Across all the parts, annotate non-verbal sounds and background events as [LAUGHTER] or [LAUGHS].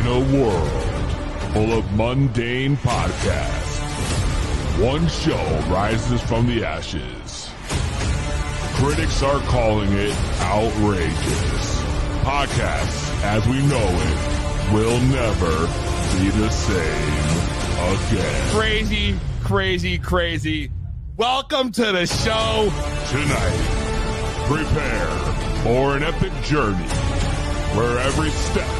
In a world full of mundane podcasts, one show rises from the ashes. Critics are calling it outrageous. Podcasts, as we know it, will never be the same again. Crazy, crazy, crazy. Welcome to the show. Tonight, prepare for an epic journey where every step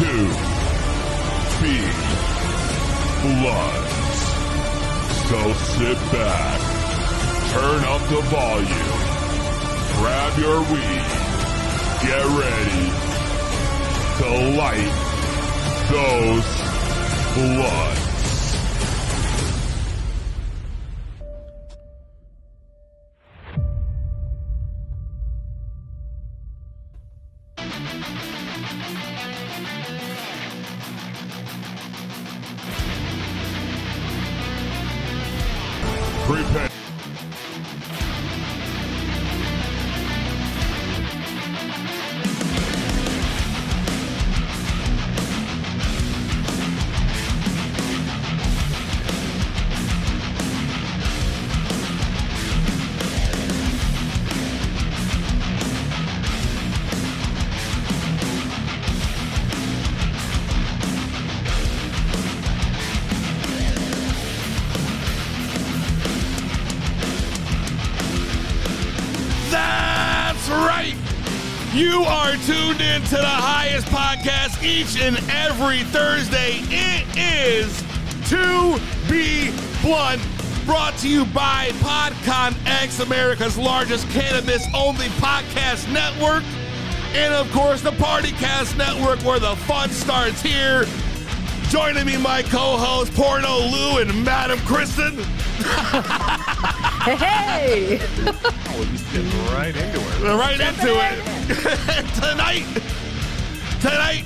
Two. Big Bloods. So sit back, turn up the volume, grab your weed, get ready. To light those bloods. Each and every Thursday. It is To Be Blunt, brought to you by PodCon X, America's largest cannabis only podcast network. And of course, the PartyCast Network, where the fun starts here. Joining me, my co host, Porno Lou and Madam Kristen. Hey! We're [LAUGHS] oh, right into it. right into it. [LAUGHS] tonight, tonight,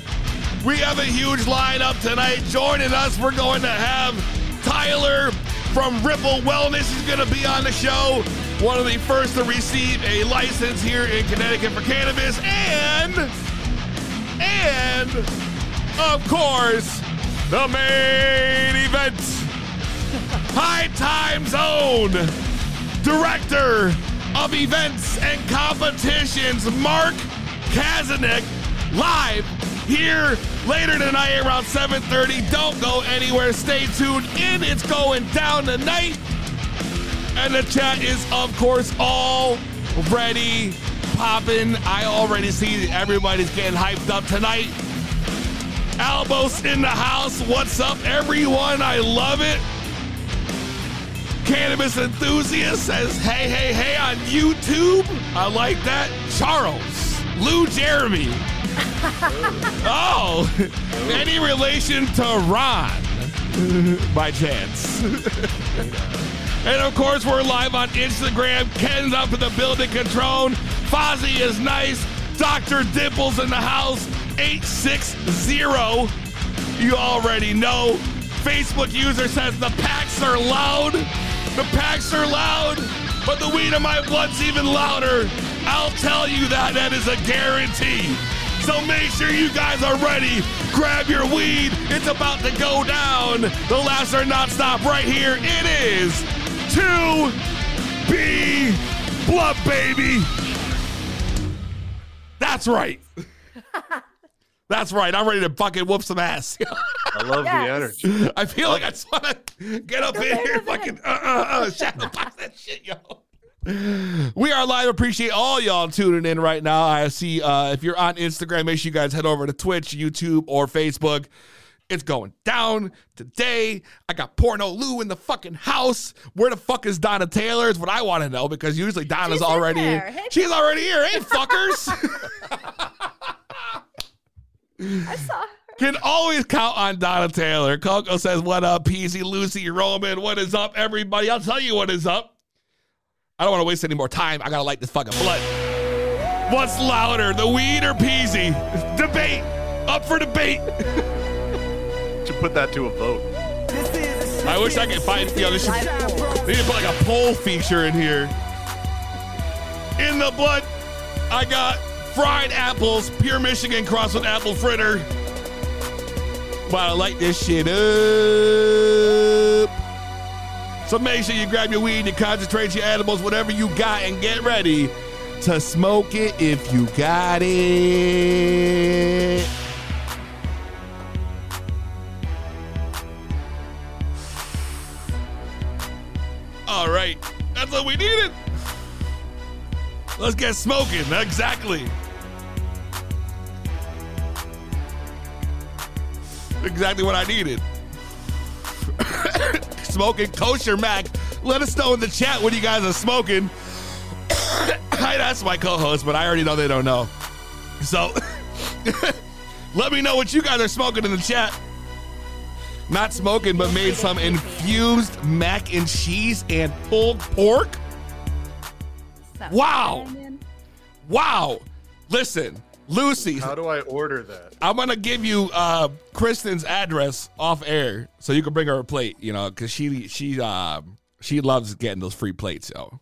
we have a huge lineup tonight. Joining us, we're going to have Tyler from Ripple Wellness is going to be on the show. One of the first to receive a license here in Connecticut for cannabis, and and of course, the main event. High Time Zone Director of Events and Competitions, Mark Kazanek, live here later tonight around 7.30. Don't go anywhere. Stay tuned in. It's going down tonight. And the chat is, of course, already popping. I already see everybody's getting hyped up tonight. Albos in the house. What's up, everyone? I love it. Cannabis enthusiast says, hey, hey, hey, on YouTube. I like that. Charles, Lou Jeremy. [LAUGHS] oh, any relation to Ron by chance? and of course, we're live on Instagram. Ken's up in the building control. Fozzie is nice. Dr. Dimples in the house. 860. You already know. Facebook user says the packs are loud. The packs are loud, but the weed in my blood's even louder. I'll tell you that. That is a guarantee. So make sure you guys are ready. Grab your weed. It's about to go down. The laughs are not stop right here. It is To Be Blunt, baby. That's right. [LAUGHS] That's right. I'm ready to fucking whoop some ass. [LAUGHS] I love Yes. the energy. I feel like I just want to get up in here, fucking uh, uh, uh, shadow box that shit, yo. We are live. Appreciate all y'all tuning in right now. I see uh, if you're on Instagram, make sure you guys head over to Twitch, YouTube, or Facebook. It's going down today. I got Porno Lou in the fucking house. Where the fuck is Donna Taylor? Is what I want to know because usually Donna's She's already. Hey, She's already here. Hey, [LAUGHS] fuckers. I saw her. can always count on Donna Taylor. Coco says, What up, Peasy, Lucy, Roman? What is up, everybody? I'll tell you what is up. I don't want to waste any more time. I got to light this fucking blood. What's louder, the weed or Peasy? Debate. Up for debate. to put that to a vote. I wish I could find, know, this should, they need to put like a poll feature in here. In the blood, I got fried apples, pure Michigan crossed with apple fritter. But I light this shit up. So make sure you grab your weed, you concentrate your edibles, whatever you got, and get ready to smoke it if you got it. All right, that's what we needed. Let's get smoking. Exactly. Exactly what I needed. [COUGHS] [COUGHS] smoking kosher Mac. Let us know in the chat what you guys are smoking. [COUGHS] Hi, that's my co-host, but I already know they don't know. So [LAUGHS] let me know what you guys are smoking in the chat. Not smoking, but made some infused mac and cheese and pulled pork. Wow. Wow. Listen, Lucy, How do I order that? I'm gonna give you uh Kristen's address off air so you can bring her a plate, you know, because she she uh she loves getting those free plates, so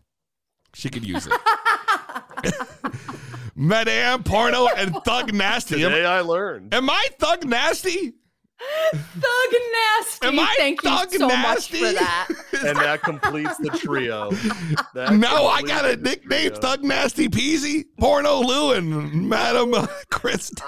she could use it. [LAUGHS] [LAUGHS] Madame Porno and Thug Nasty. Am, Today I learned. am I Thug Nasty? Thug nasty. Am I Thank thug you so nasty? much for that. And that completes the trio. That [LAUGHS] No, I got a nickname, trio. Thug Nasty Peasy, Porno Lou, and Madam uh, Kristen.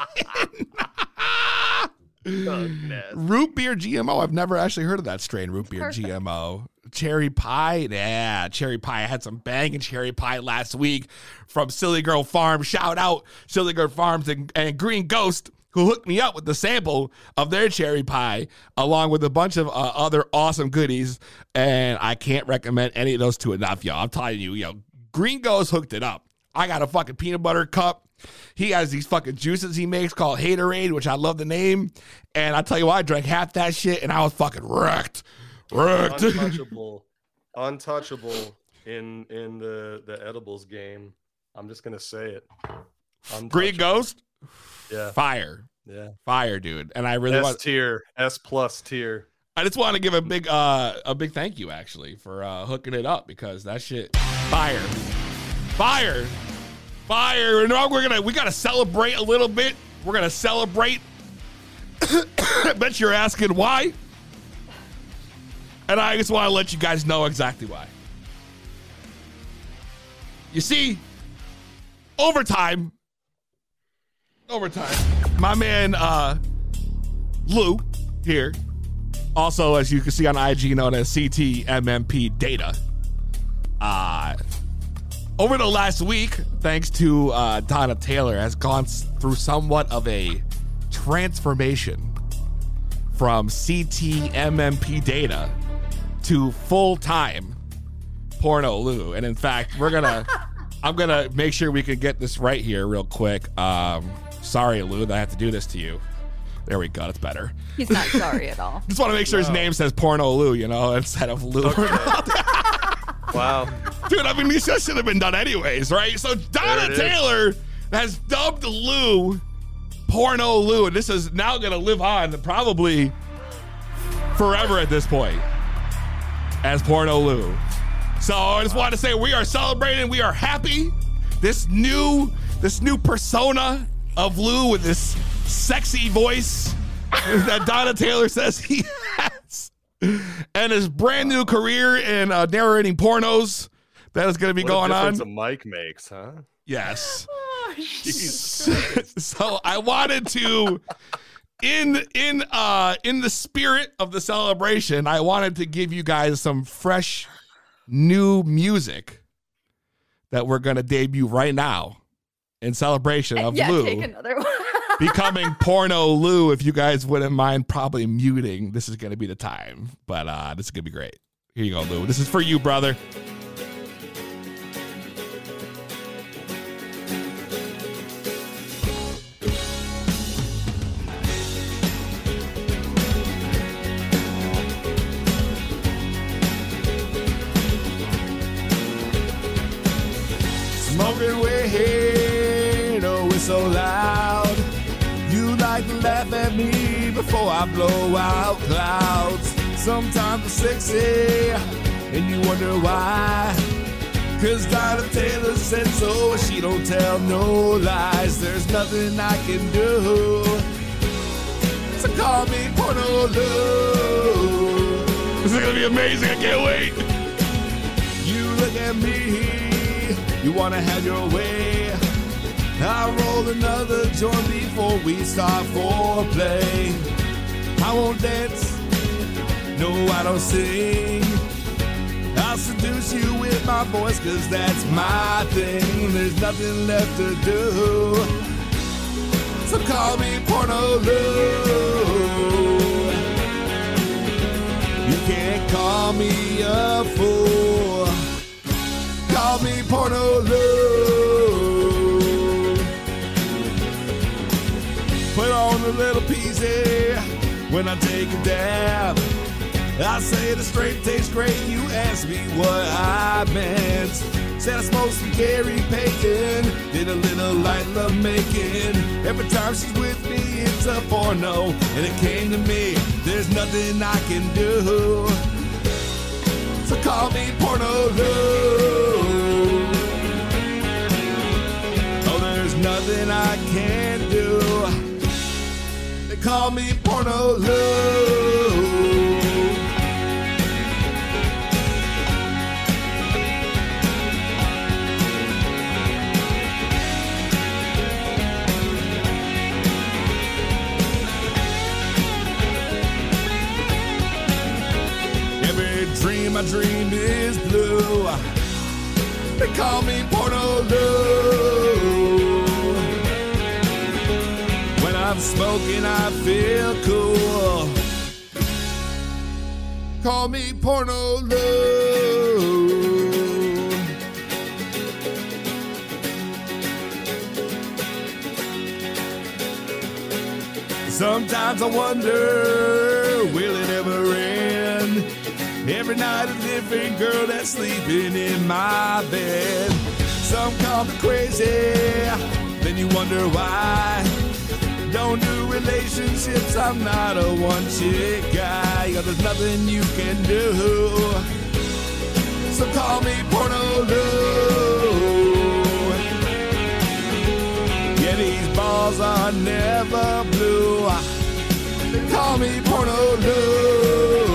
[LAUGHS] Root beer GMO. I've never actually heard of that strain, root beer Perfect. GMO. Cherry pie, yeah, cherry pie. I had some banging cherry pie last week from Silly Girl Farm. Shout out Silly Girl Farms and, and Green Ghost who hooked me up with the sample of their cherry pie along with a bunch of uh, other awesome goodies. And I can't recommend any of those two enough, y'all. I'm telling you, yo, Green Ghost hooked it up. I got a fucking peanut butter cup. He has these fucking juices he makes called Haterade, which I love the name. And I tell you what, I drank half that shit and I was fucking wrecked. Wrecked. Untouchable. Untouchable in in the the edibles game. I'm just gonna say it. Green Ghost, Yeah. fire. Yeah. Fire, dude. And I really S want tier. S plus tier. I just want to give a big uh a big thank you actually for uh hooking it up because that shit fire. Fire. Fire. And now we're gonna we gotta celebrate a little bit. We're gonna celebrate. I [COUGHS] bet you're asking why. And I just want to let you guys know exactly why. You see, overtime. Overtime. My man uh Lou here also as you can see on IG known as CTMMP data. Uh over the last week, thanks to uh, Donna Taylor, has gone through somewhat of a transformation from CTMMP data to full time porno Lou. And in fact, we're gonna [LAUGHS] I'm gonna make sure we can get this right here real quick. Um, sorry, Lou, that I have to do this to you. There we go. That's better. He's not sorry at all. [LAUGHS] Just want to make sure his name says Porno Lou, you know, instead of Lou. [LAUGHS] Wow. Dude, I mean, these should have been done anyways, right? So Donna There it is. Taylor has dubbed Lou Porno Lou, and this is now going to live on probably forever at this point as Porno Lou. So I just want to say we are celebrating, we are happy. This new, this new persona of Lou with this sexy voice that Donna Taylor says he has, and his brand new career in uh, narrating pornos that is going to be What going a on. difference a mic makes, huh? Yes. [LAUGHS] Jeez. [LAUGHS] so I wanted to in in uh in the spirit of the celebration, I wanted to give you guys some fresh new music that we're going to debut right now in celebration of yeah, Lou take another one. [LAUGHS] becoming porno Lou. If you guys wouldn't mind probably muting, this is going to be the time. But uh this is going to be great. Here you go, Lou. This is for you, brother. Laugh at me before I blow out clouds. Sometimes I'm sexy, and you wonder why. Cause Donna Taylor said so, she don't tell no lies. There's nothing I can do. So call me Porno Lou. This is gonna be amazing, I can't wait. You look at me, you wanna have your way. I roll another joint before we start foreplay. I won't dance, no, I don't sing. I'll seduce you with my voice, cause that's my thing. There's nothing left to do. So call me Porno Lou. You can't call me a fool. Call me Porno Lou. On a little peasy when I take a dab. I say the straight tastes great. You ask me what I meant. Said I smoked some Gary Payton. Did a little light love making. Every time she's with me, it's a porno. And it came to me, there's nothing I can do. So call me Porno. Oh, there's nothing I. They call me Porno Lou. Every dream I dream is blue. They call me Porno Lou. Smoking, I feel cool. Call me Porno. Sometimes I wonder, will it ever end? Every night a different girl that's sleeping in my bed. Some call me crazy, then you wonder why. Don't do relationships, I'm not a one chick guy. Yeah, there's nothing you can do. So call me Porno Lou. Yeah, these balls are never blue. Call me Porno Lou.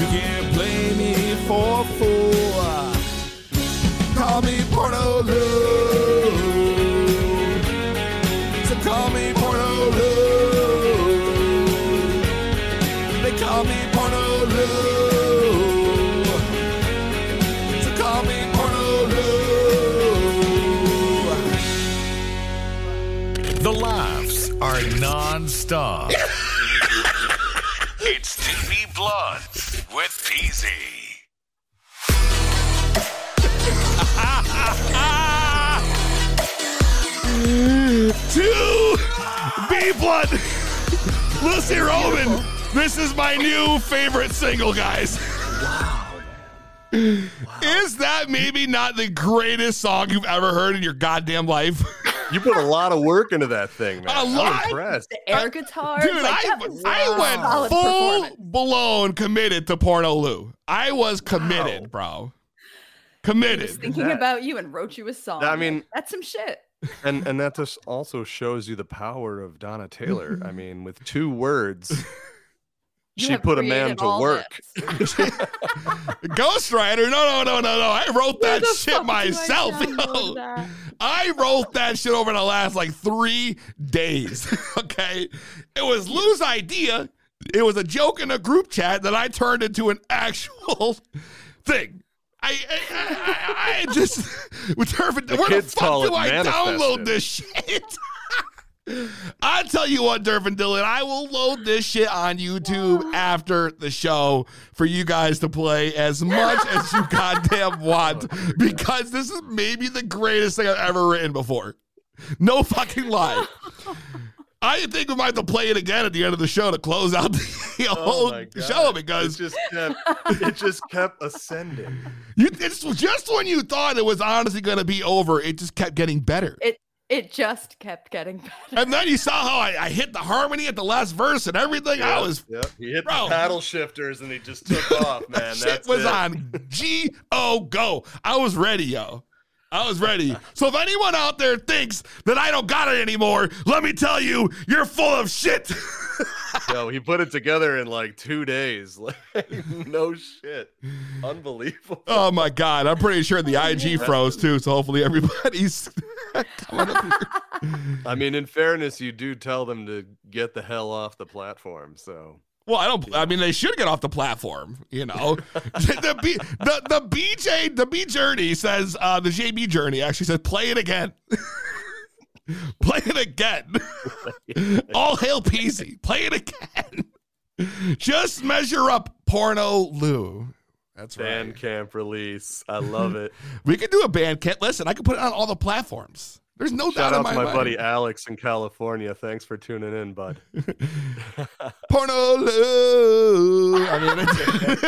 You can't play me for a fool. Call me Porno Lou. Non-stop. [LAUGHS] it's TV Bloods with Peasy. To Be Blunt. Lucy Roman. This is my new favorite single, guys. Is that maybe not the greatest song you've ever heard in your goddamn life? You put a lot of work into that thing, man. A I'm impressed. The air guitar. Dude, like, I, was I solid went full blown committed to Porno Lou. I was committed, bro. He was Committed. thinking That- about you and wrote you a song. I mean- that's some shit. And and that just also shows you the power of Donna Taylor. I [LAUGHS] mean, with two words, You she put a man to work. Ghostwriter? [LAUGHS] Ghost No, no, no, no, no. I wrote that shit fuck do I myself. yo. that? I wrote that shit over the last like three days. [LAUGHS] okay. It was Lou's idea. It was a joke in a group chat that I turned into an actual [LAUGHS] thing. I I, I, I just with her, where the fuck call do I download manifested. this shit? I tell you what, Durfin Dylan, I will load this shit on YouTube [SIGHS] after the show for you guys to play as much as you [LAUGHS] goddamn want because this is maybe the greatest thing I've ever written before. No fucking lie. [LAUGHS] I think we might have to play it again at the end of the show to close out the Oh [LAUGHS] whole my God. show it because just kept it just kept ascending. you, it's just when you thought it was honestly going to be over, it just kept getting better. It It just kept getting [LAUGHS] better. And then you saw how I, I hit the harmony at the last verse and everything. I was Yep. He hit Bro. the paddle shifters and he just took off, [LAUGHS] man. that shit That's was it. on G O go. I was ready, yo. I was ready. So if anyone out there thinks that I don't got it anymore, let me tell you, you're full of shit. [LAUGHS] [LAUGHS] Yo, he put it together in like two days. [LAUGHS] Like, no shit. Unbelievable. oh my god, I'm pretty sure the IG froze too. So hopefully everybody's [LAUGHS] coming up here. I mean, in fairness, you do tell them to get the hell off the platform. So Well, I don't. I mean, they should get off the platform. You know, the B, the the BJ the B journey says uh, the JB journey actually says play it again. [LAUGHS] play it again. [LAUGHS] All hail peasy. Play it again. [LAUGHS] Just measure up, porno Lou. That's right. Bandcamp release. I love it. We could do a band kit. Listen, I could put it on all the platforms. There's no Shout doubt in out my, to my mind. buddy Alex in California. Thanks for tuning in, bud. Porno Lou. I mean, it's-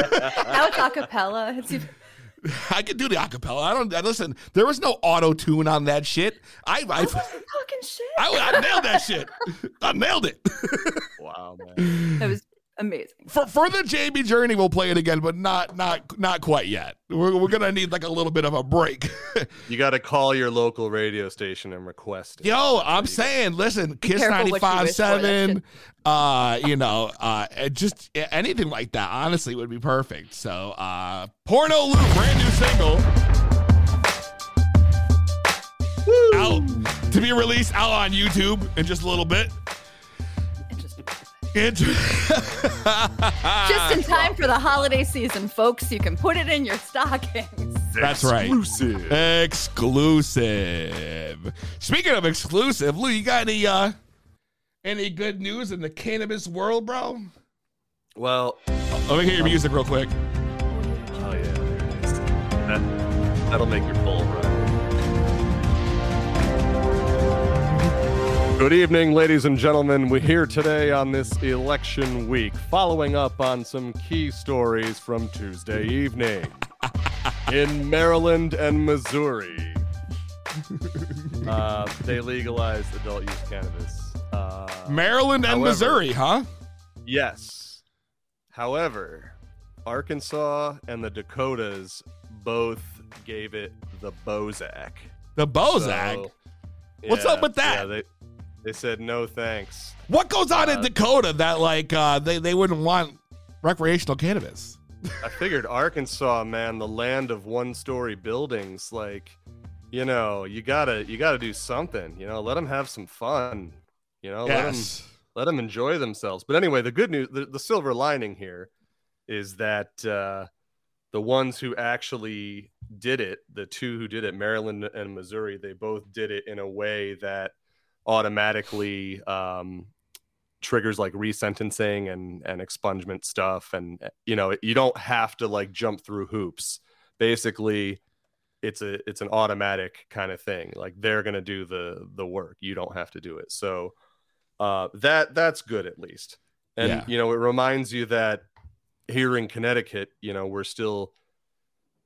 Now it's acapella. It's [LAUGHS] even- I could do the acapella. I don't I- listen. There was no auto tune on that shit. I I, I wasn't shit. I, I nailed that shit. [LAUGHS] I nailed it. [LAUGHS] wow, man. That was amazing. For for the JB journey, we'll play it again, but not not not quite yet. We're, we're gonna need like a little bit of a break. [LAUGHS] You got to call your local radio station and request it. Yo, I'm saying, listen, Kiss careful what you ninety five wish for, that seven, [LAUGHS] uh, you know, uh, just anything like that. Honestly, would be perfect. So, uh, Porno Lou, brand new single. Out to be released out on YouTube in just a little bit. It just, in time for the holiday season, folks. You can put it in your stockings. That's right. Exclusive. Exclusive. Speaking of exclusive, Lou, you got any uh any good news in the cannabis world, bro? Well, Let me hear your music real quick. oh yeah, there it is. That, that'll make your bull Good evening, ladies and gentlemen. We're here today on this election week, following up on some key stories from Tuesday evening. [LAUGHS] In Maryland and Missouri, [LAUGHS] uh, they legalized adult use cannabis. Uh, Maryland and however- Missouri, huh? Yes. However, Arkansas and the Dakotas both gave it the Bozak. The Bozak. So, What's up with that? Yeah, they, they said no thanks. what goes on in uh, Dakota that like uh they, they wouldn't want recreational cannabis? I figured Arkansas, man, the land of one-story buildings, like, you know, you gotta you gotta do something. You know, let them have some fun. You know, let 'em- yes. let them enjoy themselves. But anyway, the good news, the, the silver lining here is that uh, the ones who actually did it, the two who did it, Maryland and Missouri, they both did it in a way that automatically um, triggers like resentencing and and expungement stuff, and you know you don't have to like jump through hoops. Basically, it's a it's an automatic kind of thing. Like they're gonna do the the work. You don't have to do it. So uh, that that's good at least. And Yeah. you know, it reminds you that here in Connecticut, you know, we're still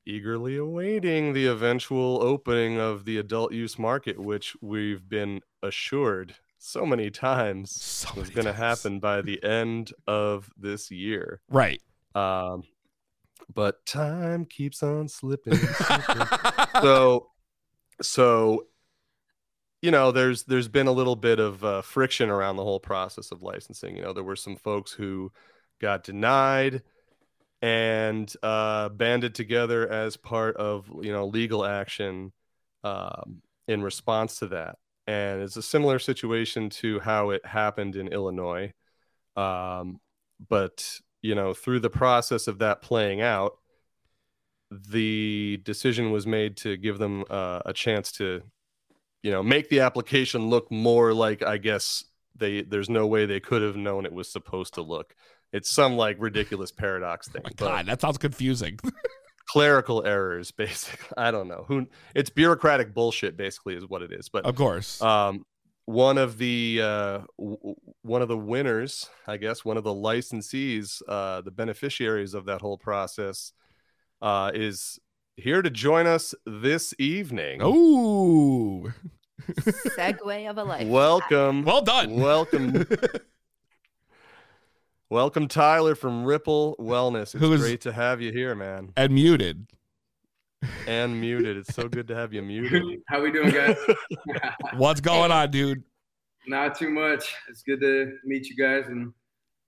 eagerly awaiting the eventual opening of the adult use market, which we've been assured so many times So was going to happen by the end of this year. Right. Um, but time keeps on slipping. [LAUGHS] slipping so so you know there's there's been a little bit of uh, friction around the whole process of licensing you know there were some folks who got denied and uh, banded together as part of you know legal action um, in response to that and it's a similar situation to how it happened in illinois um, but you know through the process of that playing out the decision was made to give them uh, a chance to you know make the application look more like i guess they there's no way they could have known it was supposed to look it's some like ridiculous paradox thing Oh my but God, that sounds confusing. [LAUGHS] clerical errors [LAUGHS] basically i don't know who it's bureaucratic bullshit basically is what it is but of course. um, one of the uh, w- w- one of the winners, I guess, one of the licensees, uh, the beneficiaries of that whole process, uh, is here to join us this evening. oh, [LAUGHS] Segue of a life. Welcome. Well done. Welcome. [LAUGHS] Welcome, Tyler from Ripple Wellness. It's Who's- great to have you here, man. and muted. And muted. It's so good to have you muted. [LAUGHS] How we doing, guys? [LAUGHS] [LAUGHS] What's going on, dude? Not too much. It's good to meet you guys, and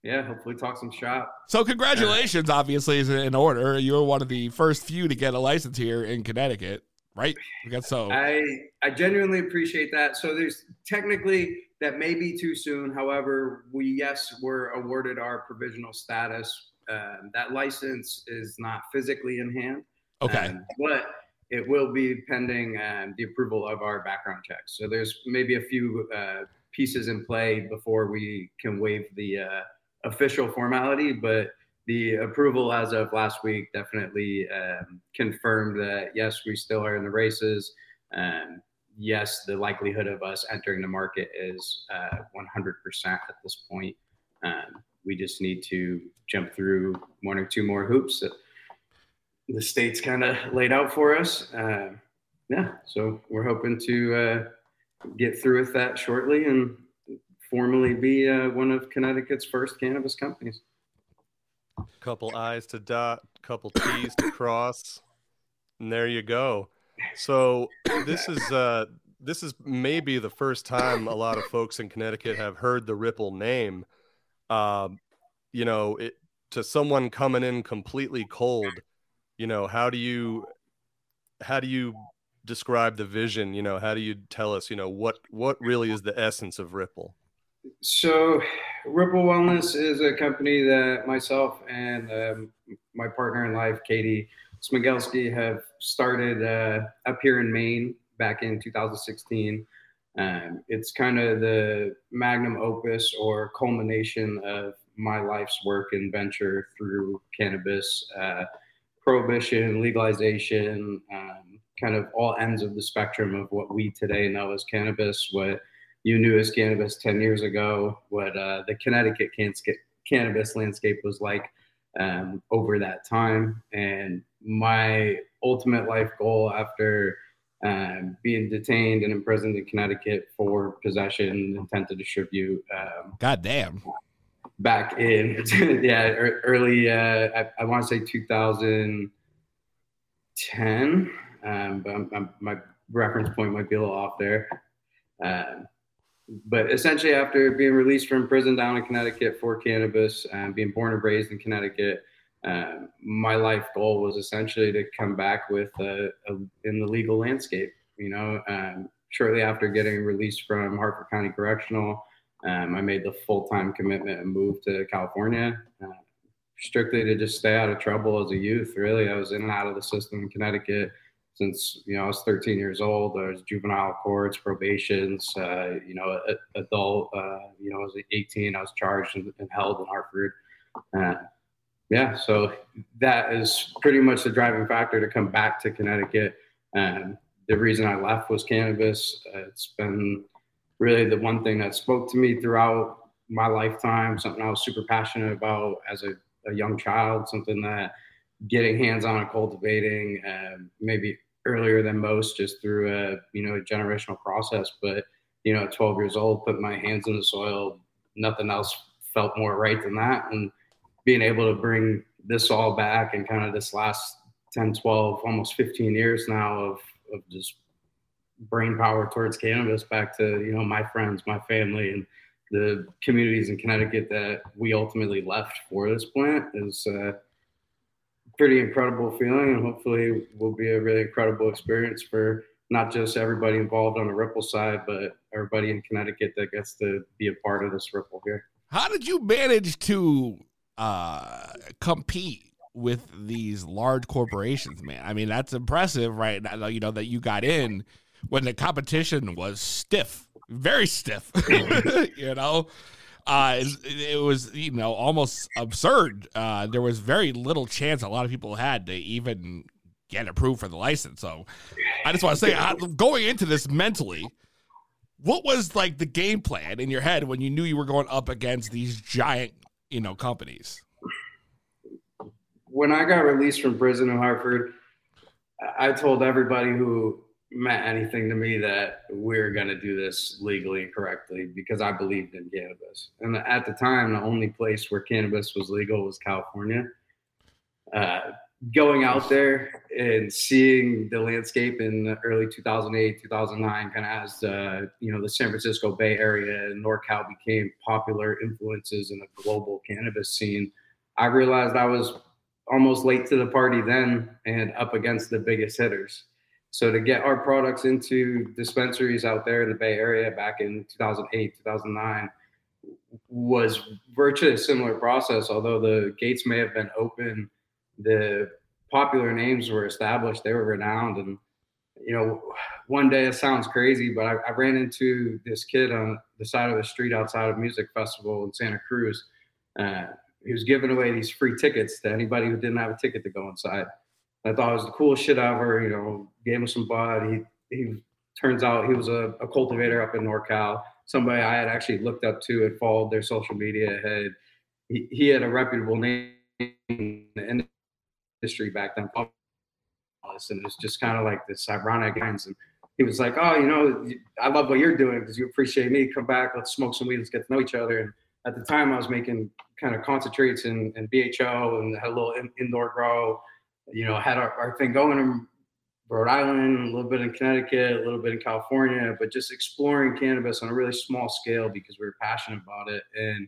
yeah, hopefully talk some shop. So congratulations, obviously, is in order. You were one of the first few to get a license here in Connecticut, right? I guess so. I I genuinely appreciate that. So there's technically that may be too soon. However, we yes were awarded our provisional status. Um, that license is not physically in hand. Okay. Um, but it will be pending um, the approval of our background checks. So there's maybe a few uh, pieces in play before we can waive the uh, official formality, but the approval as of last week definitely um, confirmed that yes, we still are in the races. Um, yes, the likelihood of us entering the market is uh, 100% at this point. Um, we just need to jump through one or two more hoops that the state's kind of laid out for us. Uh, yeah, so we're hoping to uh, get through with that shortly and formally be uh, one of Connecticut's first cannabis companies. couple I's to dot, couple T's to cross, and there you go. So this is uh this is maybe the first time a lot of folks in Connecticut have heard the Ripple name. Um, you know, it to someone coming in completely cold, you know, how do you how do you describe the vision? You know, how do you tell us, you know, what what really is the essence of Ripple? So, Ripple Wellness is a company that myself and um, my partner in life, Katie Smigelski, have started uh, up here in Maine back in 2016. Um, it's kind of the magnum opus or culmination of my life's work and venture through cannabis, uh, prohibition, legalization, um, kind of all ends of the spectrum of what we today know as cannabis, what you knew as cannabis 10 years ago, what uh, the Connecticut can- cannabis landscape was like um, over that time. And my ultimate life goal after um, being detained and imprisoned in Connecticut for possession, intent to distribute, um, God damn. back in [LAUGHS] yeah early uh, I, I want to say 2010, um, but I'm, I'm, my reference point might be a little off there. Um, but essentially, after being released from prison down in Connecticut for cannabis, and being born and raised in Connecticut, um, my life goal was essentially to come back with a, a, in the legal landscape. You know, um, shortly after getting released from Hartford County Correctional, um, I made the full time commitment and moved to California, uh, strictly to just stay out of trouble as a youth. Really, I was in and out of the system in Connecticut since you know I was 13 years old. There was juvenile courts, probations. Uh, you know, adult. Uh, you know, I was 18. I was charged and, and held in Hartford. Yeah, so that is pretty much the driving factor to come back to Connecticut. And the reason I left was cannabis. Uh, it's been really the one thing that spoke to me throughout my lifetime, something I was super passionate about as a, a young child, something that getting hands on and cultivating, um, maybe earlier than most, just through a you know a generational process. But you know, at 12 years old, put my hands in the soil, nothing else felt more right than that, and being able to bring this all back and kind of this last 10, 12, almost 15 years now of of just brain power towards cannabis back to you know my friends, my family, and the communities in Connecticut that we ultimately left for this plant is pretty incredible feeling, and hopefully will be a really incredible experience for not just everybody involved on the Ripple side, but everybody in Connecticut that gets to be a part of this Ripple here. How did you manage to uh, compete with these large corporations, man? I mean, that's impressive, right? You know that you got in when the competition was stiff, very stiff. [LAUGHS] you know, uh, it, it was you know almost absurd. Uh, there was very little chance a lot of people had to even get approved for the license. So, I just want to say, going into this mentally, what was like the game plan in your head when you knew you were going up against these giant, you know, companies? When I got released from prison in Hartford, I told everybody who meant anything to me that we are going to do this legally and correctly because I believed in cannabis. And at the time, the only place where cannabis was legal was California. Uh, going out there and seeing the landscape in the early 2008 2009 kind of as uh, you know the san francisco bay area and norcal became popular influences in a global cannabis scene i realized i was almost late to the party then and up against the biggest hitters. So to get our products into dispensaries out there in the bay area back in 2008 2009 was virtually a similar process although the gates may have been open the popular names were established, they were renowned. And, you know, one day it sounds crazy, but I, I, ran into this kid on the side of the street outside of music festival in Santa Cruz. Uh, he was giving away these free tickets to anybody who didn't have a ticket to go inside. I thought it was the coolest shit ever. You know, gave him some bud. He he turns out he was a, a cultivator up in NorCal. Somebody I had actually looked up to, had followed their social media. Had he, he had a reputable name in the industry back then. And it's just kind of like this ironic ends. And he was like, "Oh, you know, I love what you're doing because you appreciate me. Come back, let's smoke some weed, let's get to know each other." And at the time, I was making kind of concentrates and, and BHO and had a little in, indoor grow. You know, had our, our thing going in Rhode Island, a little bit in Connecticut, a little bit in California, but just exploring cannabis on a really small scale because we were passionate about it. And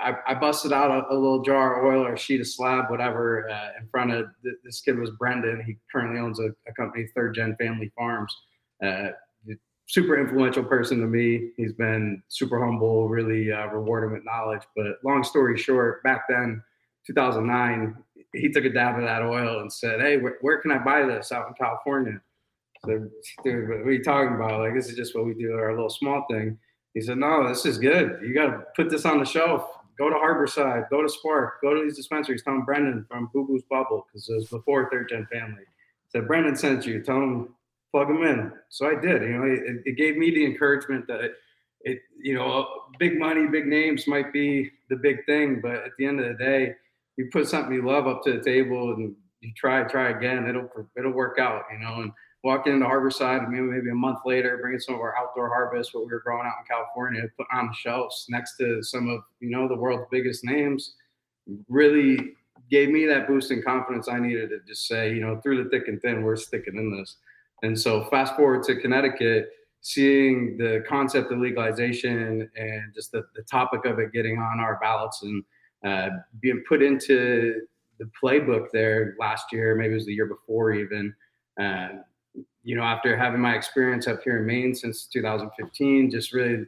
I, I, busted out a, a, little jar of oil or a sheet of slab, whatever, uh, in front of th- this kid was Brendan. He currently owns a, a company, Third Gen Family Farms. Uh, super influential person to me. He's been super humble, really uh, rewarding with knowledge. But long story short, back then, 2009, he took a dab of that oil and said, "Hey, wh- where can I buy this out in California?" So, dude, what are you talking about? Like, this is just what we do, our little small thing. He said, "No, this is good. You got to put this on the shelf go to Harborside, go to Spark, go to these dispensaries. Tell them Brendan from Boo Boo's Bubble because it was before Third Gen Family. Said Brendan sent you. Tell him plug them in. So I did. You know, it, it gave me the encouragement that it, you know, uh, big money, big names might be the big thing, but at the end of the day, you put something you love up to the table and you try, try again. It'll it'll work out. You know, and walking into Harborside, maybe maybe a month later, bringing some of our outdoor harvest, what we were growing out in California, put on the shelves next to some of you know the world's biggest names, really gave me that boost in confidence I needed to just say, you know, through the thick and thin, we're sticking in this. And so fast forward to Connecticut, seeing the concept of legalization and just the, the topic of it getting on our ballots and uh, being put into the playbook there last year, maybe it was the year before even. Uh, you know, after having my experience up here in Maine since 2015, just really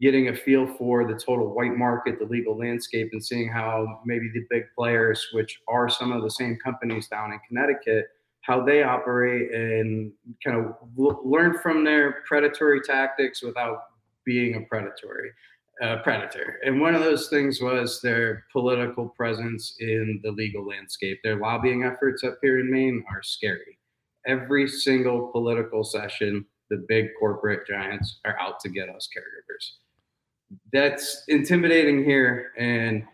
getting a feel for the total white market, the legal landscape, and seeing how maybe the big players, which are some of the same companies down in Connecticut, how they operate and kind of learn from their predatory tactics without being a predatory uh, predator. And one of those things was their political presence in the legal landscape. Their lobbying efforts up here in Maine are scary every single political session, the big corporate giants are out to get us caregivers. That's intimidating here and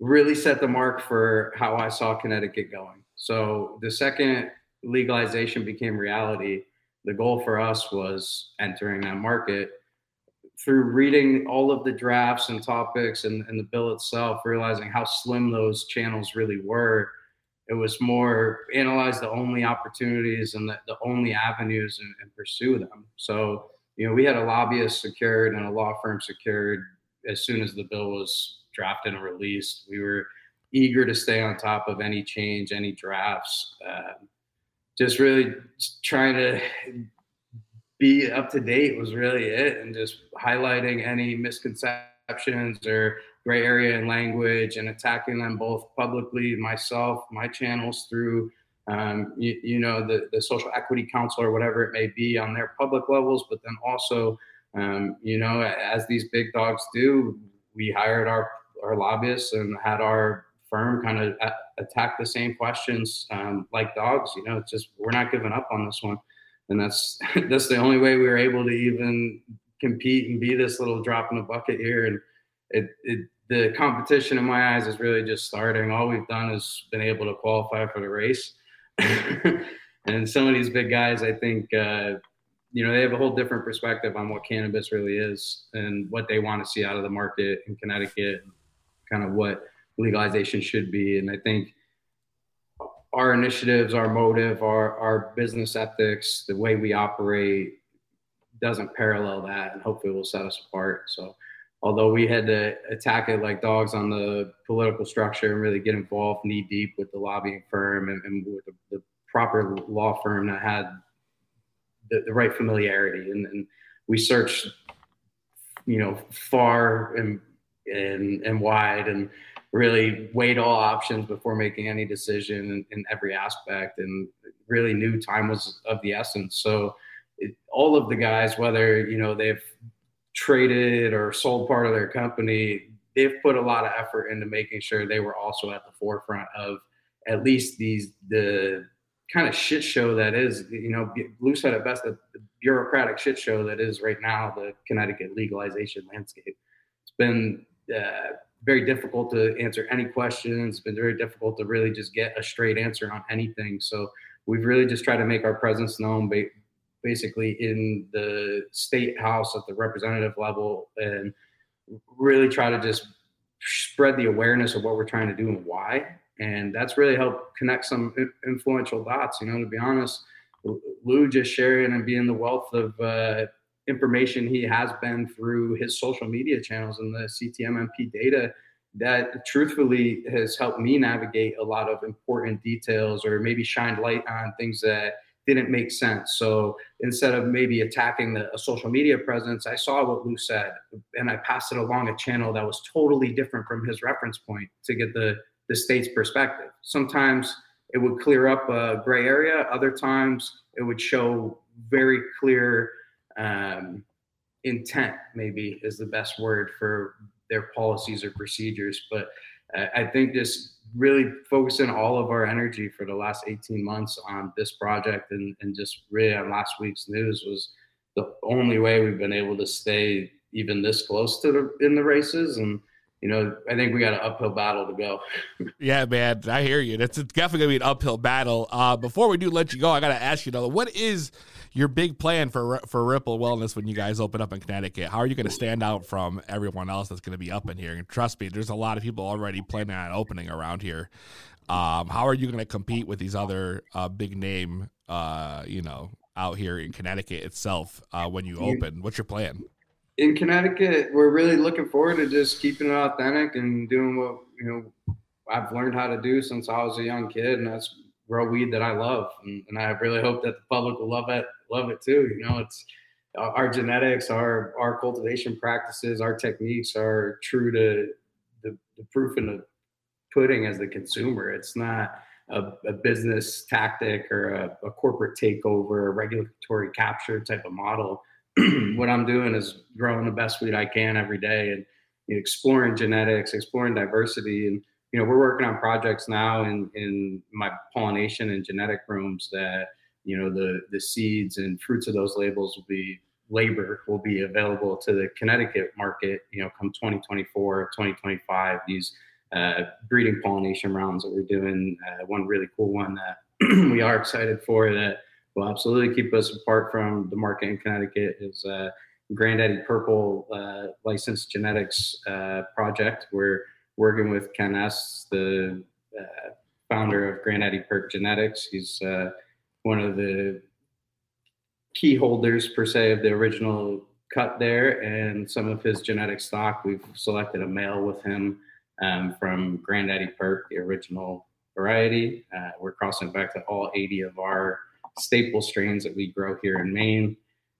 really set the mark for how I saw Connecticut going. So the second legalization became reality, the goal for us was entering that market through reading all of the drafts and topics and, and the bill itself, realizing how slim those channels really were it was more analyze the only opportunities and the, the only avenues and, and, pursue them. So, you know, we had a lobbyist secured and a law firm secured as soon as the bill was drafted and released. We were eager to stay on top of any change, any drafts. Uh, just really trying to be up to date was really it, and just highlighting any misconceptions or gray area in language and attacking them both publicly, myself, my channels through, um, you, you, know, the, the social equity council or whatever it may be on their public levels, but then also, um, you know, as these big dogs do, we hired our, our lobbyists and had our firm kind of attack the same questions um, like dogs. You know, it's just we're not giving up on this one, and that's [LAUGHS] that's the only way we were able to even compete and be this little drop in the bucket here. And it it the competition in my eyes is really just starting. All we've done is been able to qualify for the race. [LAUGHS] and some of these big guys, I think, uh, you know, they have a whole different perspective on what cannabis really is and what they want to see out of the market in Connecticut, kind of what legalization should be. And I think our initiatives, our motive, our, our business ethics, the way we operate doesn't parallel that and hopefully will set us apart. So although we had to attack it like dogs on the political structure and really get involved knee deep with the lobbying firm and, and with the, the, proper law firm that had the, the right familiarity. And, and, we searched you know far and and and wide and really weighed all options before making any decision in, in every aspect and really knew time was of the essence. So it, all of the guys whether you know they've traded or sold part of their company, they've put a lot of effort into making sure they were also at the forefront of at least these the kind of shit show that is, you know, Lou said it best, the, the bureaucratic shit show that is right now the Connecticut legalization landscape. It's been uh, very difficult to answer any questions. It's been very difficult to really just get a straight answer on anything. So we've really just tried to make our presence known basically in the state house at the representative level and really try to just spread the awareness of what we're trying to do and why. And that's really helped connect some influential dots you know to be honest. Lou just sharing and being the wealth of uh, information he has been through his social media channels and the ctmmp data that truthfully has helped me navigate a lot of important details or maybe shine light on things that didn't make sense. So instead of maybe attacking the social media presence, I saw what Lou said and I passed it along a channel that was totally different from his reference point to get the, the state's perspective. Sometimes it would clear up a gray area, other times it would show very clear um, intent, maybe is the best word for their policies or procedures. But I think just really focusing all of our energy for the last 18 months on this project and, and just really on last week's news was the only way we've been able to stay even this close to the in the races and you know, I think we got an uphill battle to go. [LAUGHS] yeah, man, I hear you. It's definitely gonna be an uphill battle. Uh, before we do let you go, I gotta ask you though, what is your big plan for for Ripple Wellness when you guys open up in Connecticut? How are you gonna stand out from everyone else that's gonna be up in here? And trust me, there's a lot of people already planning on opening around here. Um, how are you gonna compete with these other uh, big name, uh, you know, out here in Connecticut itself uh, when you open? What's your plan? in Connecticut, we're really looking forward to just keeping it authentic and doing what you know I've learned how to do since I was a young kid, and that's grow weed that I love, and, and I really hope that the public will love it, love it too. You know, it's our genetics, our our cultivation practices, our techniques are true to the, the proof in the pudding as the consumer. It's not a, a business tactic or a, a corporate takeover, a regulatory capture type of model [CLEARS THROAT] what I'm doing is growing the best weed I can every day and you know, exploring genetics, exploring diversity. And, you know, we're working on projects now in, in my pollination and genetic rooms that, you know, the, the seeds and fruits of those labels will be labor will be available to the Connecticut market, you know, come 2024, 2025, these uh, breeding pollination rounds that we're doing. Uh, one really cool one that [CLEARS THROAT] we are excited for that will absolutely keep us apart from the market in Connecticut is uh, Granddaddy Purple uh, licensed genetics uh, project. We're working with Ken Estes, the uh, founder of Granddaddy Purp Genetics. He's uh, one of the key holders per se of the original cut there and some of his genetic stock. We've selected a male with him um, from Granddaddy Purp, the original variety. Uh, we're crossing back to all 80 of our staple strains that we grow here in Maine,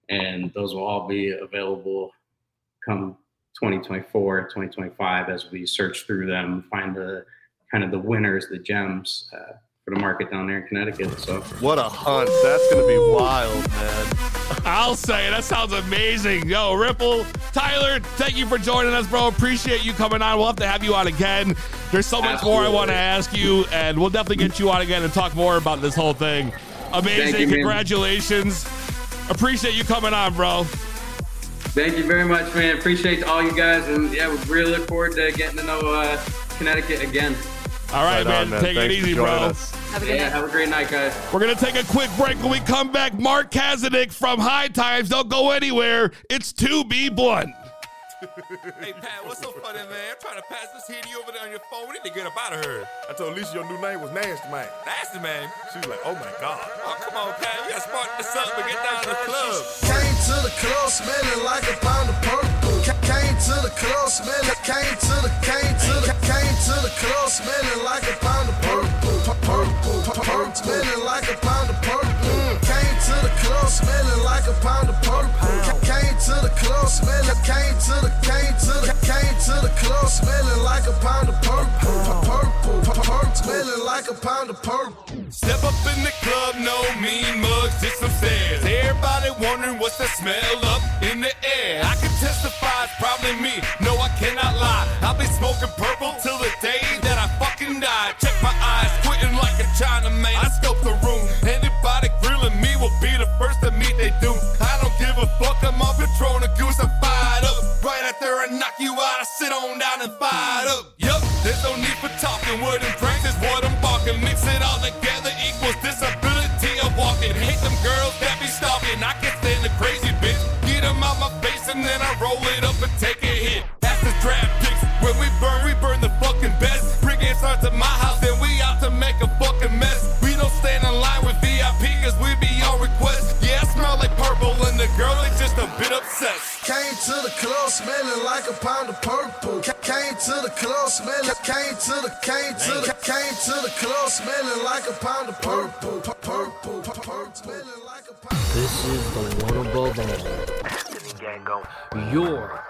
and those will all be available come 2024, 2025 as we search through them, find the kind of the winners, the gems uh, for the market down there in Connecticut. So what a hunt! That's gonna be wild, man. I'll say that sounds amazing. Yo, Ripple, Tyler, thank you for joining us, bro. Appreciate you coming on. We'll have to have you on again. There's so much Absolutely. more I want to ask you, and we'll definitely get you on again and talk more about this whole thing. Amazing. You, Congratulations. Appreciate you coming on, bro. Thank you very much, man. Appreciate all you guys. And yeah, we really look forward to getting to know uh, Connecticut again. All right, Right man. on, man. Take Thanks it easy, bro. us. Have a good Yeah, night. have a great night, guys. We're gonna take a quick break. When we come back, Mark Kazanik from High Times. Don't go anywhere. It's to be blunt. [LAUGHS] Hey, Pat, what's so funny, man? I'm trying to pass this hitty over there on your phone. We need to get up out of here. I told Alicia your new name was Nasty Man. Nasty, man. She was like, oh my God. Oh, come on, Pat. You gotta spark this up and get down to the club. Came to the club smelling like a pound of purple. Ca- Came to the club smelling, came to the, came to the, came to the club smelling like a pound of purple. Purple, purple, smelling like a pound of purple. Came to the club smelling like a pound of purple. To the club smelling, came to the, came to the, came to the club smelling like a pound of purple. Pu- Purple, purple, smelling like a pound of purple. Step up in the club, no mean mugs, just some stairs. Everybody wondering what's the smell up in the air. I can testify it's probably me. No, I cannot lie. I'll be smoking purple till the day that I fucking die. Check my eyes, quitting like a Chinaman. I scope the room. I'm a goose. I'm fired up. Right after I knock you out, I sit on down and fired up. Yup, there's no need for talking. And drinks is what club smelling like a pound of purple. Came to the club smelling. Came to the came to the came to the club smelling like a pound of purple. Pu- Purple, pu- purple, smelling like a pound. This is the one above all. Your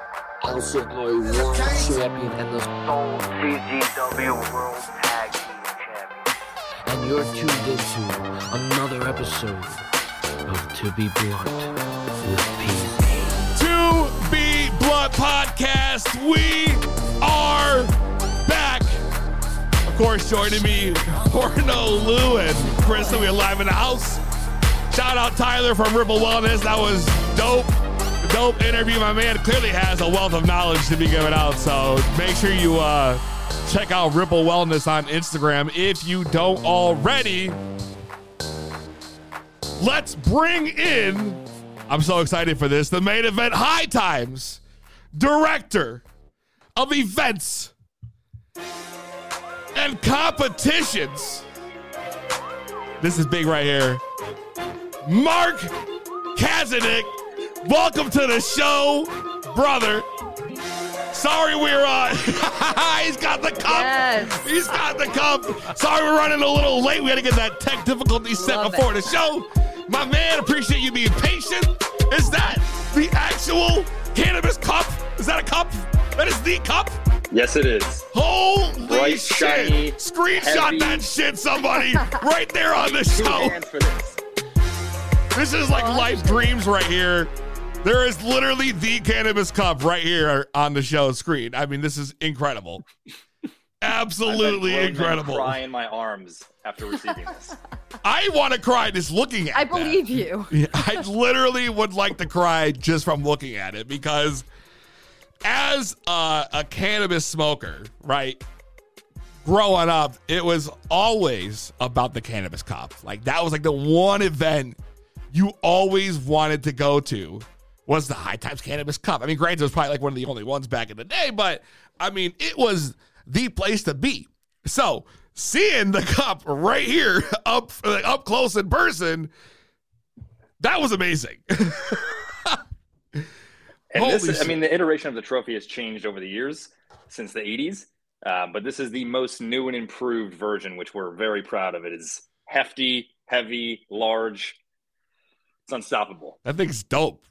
LCA World Champion and the Soul CZW World Tag Team Champion. And you're tuned into another episode of To Be Blunt with Blunt podcast. We are back. Of course, joining me, Porno Lou and Krista. We're live in the house. Shout out Tyler from Ripple Wellness. That was dope. Dope interview. My man clearly has a wealth of knowledge to be giving out. So make sure you uh, check out Ripple Wellness on Instagram if you don't already. Let's bring in, I'm so excited for this, the main event High Times, director of events and competitions. This is big right here. Mark Kazanik, welcome to the show, brother. Sorry we're uh [LAUGHS] he's got the cup. Yes. He's got the cup. Sorry we're running a little late. We had to get that tech difficulty set Love before it. the show. My man, appreciate you being patient. Is that the actual cannabis cup? Is that a cup? That is the cup? Yes, it is. Holy Bright, shit. shiny, Screenshot heavy. that shit, somebody. [LAUGHS] right there on the Two show. hands for this. This is like life dreams right here. There is literally the cannabis cup right here on the show screen. I mean, this is incredible. Absolutely I've been incredible. Cry in my arms after receiving this. [LAUGHS] I want to cry just looking at it. I that. believe you. [LAUGHS] I literally would like to cry just from looking at it because as a, a cannabis smoker, right? Growing up, it was always about the cannabis cup. Like that was like the one event you always wanted to go to was the High Times Cannabis Cup. I mean, granted, it was probably like one of the only ones back in the day, but I mean, it was the place to be. So seeing the cup right here [LAUGHS] up like, up close in person, that was amazing. [LAUGHS] And this, Holy is, I mean, the iteration of the trophy has changed over the years since the 80s, uh, but this is the most new and improved version, which we're very proud of. It is hefty, heavy, large. It's unstoppable. that thing's dope.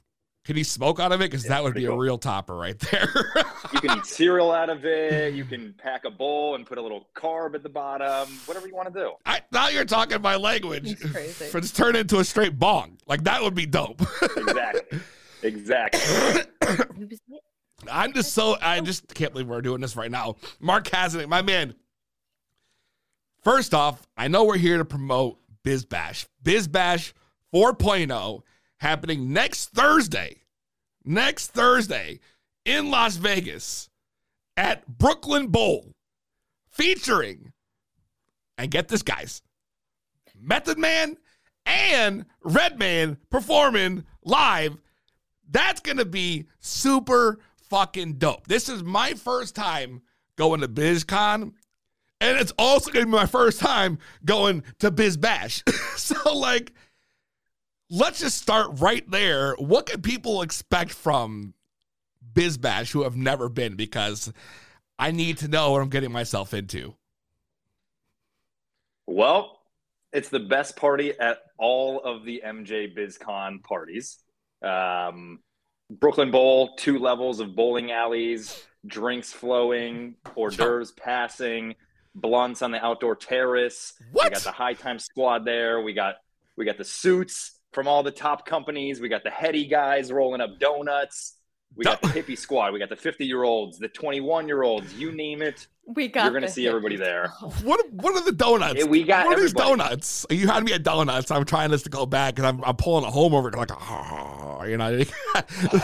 Can you smoke out of it? Because Yeah, that would pretty be a real topper right there. [LAUGHS] You can eat cereal out of it. You can pack a bowl and put a little carb at the bottom. Whatever you want to do. I, now you're talking my language. It's crazy. For this turn into a straight bong. Like that would be dope. Exactly. exactly. [COUGHS] I'm just so I just can't believe we're doing this right now. Mark Kazanik, my man. First off, I know we're here to promote Biz Bash. Biz Bash 4.0 happening next Thursday. Next Thursday in Las Vegas at Brooklyn Bowl, featuring and get this, guys. Method Man and Redman performing live. That's going to be super fucking dope. This is my first time going to BizCon, and it's also going to be my first time going to Biz Bash. [LAUGHS] so, like, let's just start right there. What can people expect from Biz Bash who have never been? Because I need to know what I'm getting myself into. Well, it's the best party at all of the MJ BizCon parties. Um, Brooklyn Bowl, two levels of bowling alleys, drinks flowing, hors d'oeuvres passing, blunts on the outdoor terrace. What? We got the high time squad there. We got we got the suits from all the top companies. We got the heady guys rolling up donuts. We got the hippie squad. We got the 50 year olds, the 21 year olds, you name it. We got You're going to see everybody there. [LAUGHS] What what are the donuts? We got what are these everybody. donuts? You had me at donuts. I'm trying this to go back, and I'm, I'm pulling a home over like, oh, you know, [LAUGHS]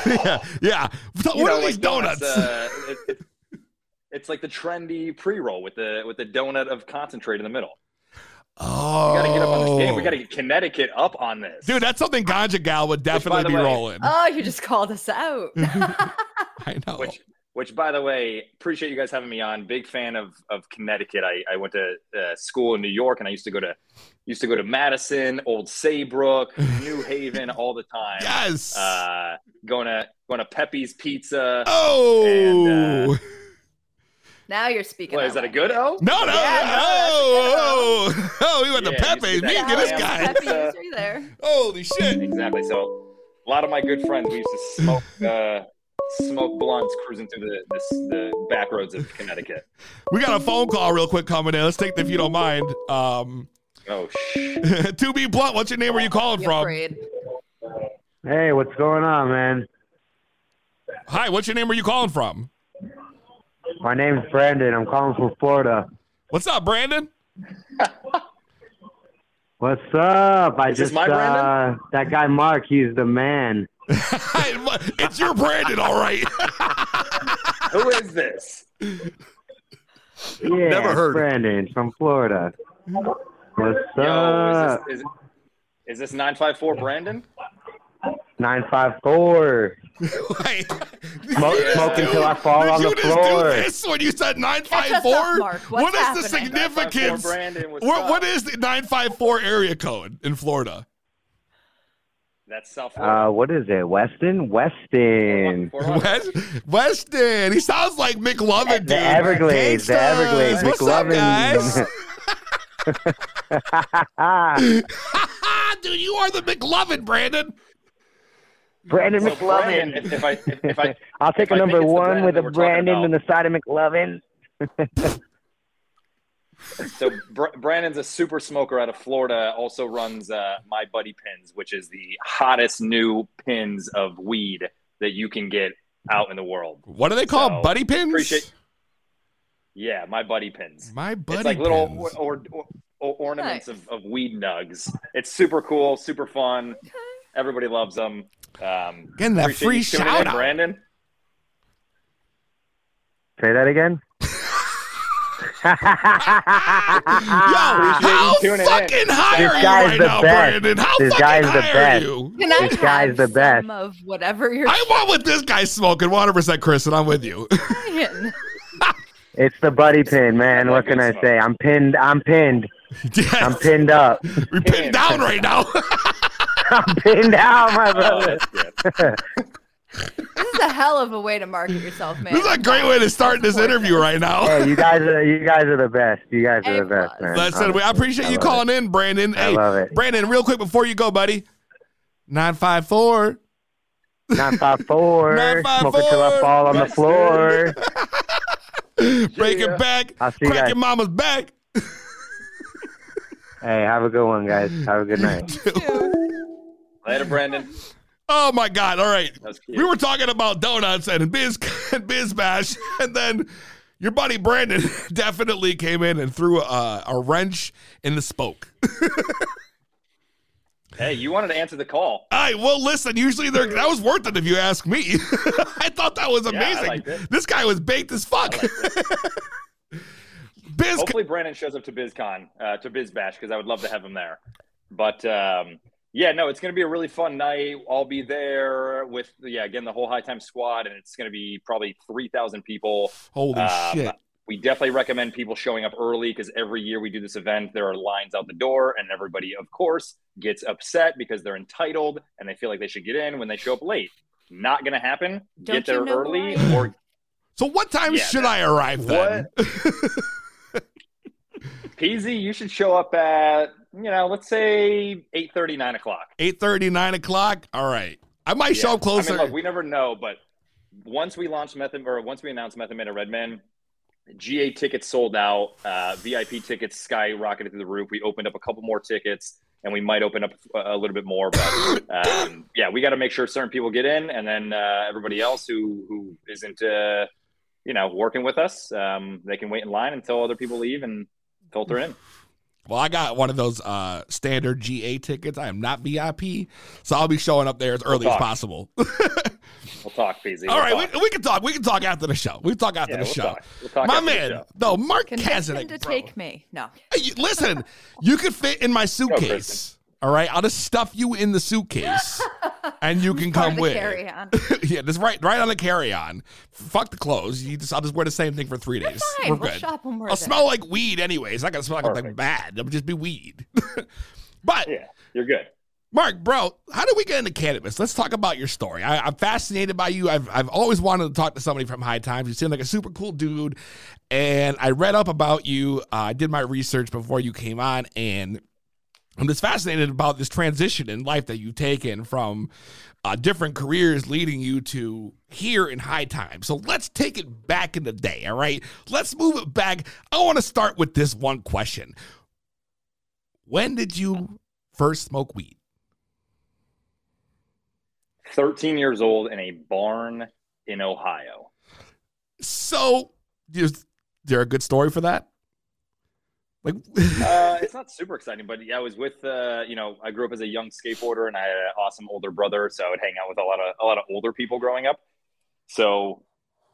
yeah, yeah. What You are know, these like donuts? uh, it- it- it's like the trendy pre roll with the with the donut of concentrate in the middle. Oh, We got to get up on this game. We got to get Connecticut up on this. dude. That's something Ganja Gal would definitely the be way- rolling. Oh, you just called us out. [LAUGHS] I know. Which, which, by the way, appreciate you guys having me on. Big fan of of Connecticut. I, I went to uh, school in New York, and I used to go to used to go to Madison, Old Saybrook, [LAUGHS] New Haven all the time. Yes. Uh, going to going to Pepe's Pizza. oh. and, uh, now you're speaking. What, is that a good O? no, no, Yeah, no. no, Oh, oh, we went Yeah, to you see Pepe's. that Me and get this guy. Happy [LAUGHS] there. Holy shit. Exactly. So a lot of my good friends we used to smoke [LAUGHS] uh, smoke blunts cruising through the this, the back roads of Connecticut. We got a phone call real quick coming in. Let's take if you don't mind. Um, Oh [LAUGHS] sh! to be blunt, what's your name? Where you calling Be from? afraid. Hey, what's going on, man? Hi, what's your name? Where you calling from? My name's Brandon. I'm calling from Florida. What's up, Brandon? [LAUGHS] What's up? I Is this just my Brandon? uh that guy Mark, he's the man. [LAUGHS] it's your Brandon, all right. [LAUGHS] Who is this? Yeah, Never heard. Brandon from Florida. What's Yo, up? is this, is, is this nine five four Brandon? Nine five four. Wait, Smoke, [LAUGHS] smoke until I fall did on the floor. Did you just do this when you said nine five Catch us four? up, Mark. What's the significance? 954 Brandon, what's What, up? what is the nine five four area code in Florida? That's South Florida. Uh, what is it? Weston? Weston. West, Weston. He sounds like McLovin, dude. The Everglades, the Everglades, What's up, McLovin. guys? [LAUGHS] [LAUGHS] dude, you are the McLovin, Brandon. Brandon So McLovin. if, if I if, if I [LAUGHS] I'll take if a I number think it's the one Brandon with a Brandon and the side of McLovin. [LAUGHS] So Br- Brandon's a super smoker out of Florida. Also runs uh, My Buddy Pins, which is the hottest new pins of weed that you can get out in the world. What are they called? So, Buddy pins? Appreciate. Yeah, My Buddy Pins. My buddy it's like little pins. or, or, or ornaments Nice. of, of weed nugs. It's super cool, super fun. Everybody loves them. Um, Getting that appreciate free you tuning shout in, out. Brandon. Say that again. [LAUGHS] Yo, you how fucking high This are you guy's right the now, best. Brandon? How This fucking guy's the high are best. you? Can I This guy's have the best. some of whatever you're I want what this guy's smoking. 100% Chris, and I'm with you. [LAUGHS] It's the buddy pin, man. What can I say? I'm pinned. I'm pinned. yes. I'm pinned up. We're pinned down right now. [LAUGHS] I'm pinned down, my Oh, brother. [LAUGHS] This is a hell of a way to market yourself, man. this is a great way to start this interview right now. Hey, you guys are you guys are the best. You guys are A the best, man. Listen, we- I appreciate I you love calling in, Brandon. I Hey, love it. Brandon, real quick before you go, buddy. 954. Nine five four. Nine five Smoke until I fall on the floor. [LAUGHS] Break it back. I'll see you Cracking guys. mama's back. Hey, have a good one, guys. Have a good [LAUGHS] night. Later, [LAUGHS] Brandon. Oh my God! All right, That was cute. we were talking about donuts and biz and [LAUGHS] biz bash, [LAUGHS] and then your buddy Brandon definitely came in and threw a, a wrench in the spoke. Hey, you wanted to answer the call. All right, well, listen. Usually, that was worth it if you ask me. I thought that was amazing. it. this guy was baked as fuck. Biz- hopefully Brandon shows up to BizCon, uh, to BizBash, because I would love to have him there. But um, yeah, no, it's going to be a really fun night. I'll be there with yeah, again the whole High Time squad, and it's going to be probably three thousand people. Holy Um, shit. We definitely recommend people showing up early because every year we do this event, there are lines out the door, and everybody, of course, gets upset because they're entitled and they feel like they should get in when they show up late. Not going to happen. Don't get there you know early, I am? or So what time Yeah, should I arrive then? [LAUGHS] Peasy, you should show up at you know, let's say eight thirty, nine o'clock. Eight thirty, nine o'clock. All right. I might show up closer. I mean, look, we never know, but once we launch Method or once we announce Method Man at Redman, GA tickets sold out. Uh, VIP tickets skyrocketed through the roof. We opened up a couple more tickets, and we might open up a, a little bit more. But um, yeah, we got to make sure certain people get in, and then uh, everybody else who who isn't, uh, you know, working with us, um, they can wait in line until other people leave and filter in. Well, I got one of those uh, standard GA tickets. I am not VIP, so I'll be showing up there as early as possible. We'll talk, Peasy. [LAUGHS] All We'll right, talk. we, we can talk. We can talk after the show. We can talk after Yeah, the we'll show. talk. We'll talk My after the man, show. no, Mark Convince him Kazanek, to bro. take me. No. Hey, you- Listen, you could fit in my suitcase. Kristen. all right, I'll just stuff you in the suitcase, and you [LAUGHS] can come with. carry-on. [LAUGHS] yeah, just right, right on the carry-on. Fuck the clothes. You just, I'll just wear the same thing for three days. Fine, We're we'll good. shop when we're I'll there. smell like weed anyways. It's not gonna smell like, like bad. It'll just be weed. [LAUGHS] but Yeah, you're good. Mark, bro, how did we get into cannabis? Let's talk about your story. I, I'm fascinated by you. I've, I've always wanted to talk to somebody from High Times. You seem like a super cool dude. And I read up about you. Uh, I did my research before you came on, and I'm just fascinated about this transition in life that you've taken from uh, different careers leading you to here in High Times. So let's take it back in the day, all right? Let's move it back. I want to start with this one question When did you first smoke weed? 13 years old in a barn in Ohio. So, is there a good story for that? Like, [LAUGHS] Uh, it's not super exciting, but yeah, I was with, uh, you know, I grew up as a young skateboarder and I had an awesome older brother. So I would hang out with a lot of, a lot of older people growing up. So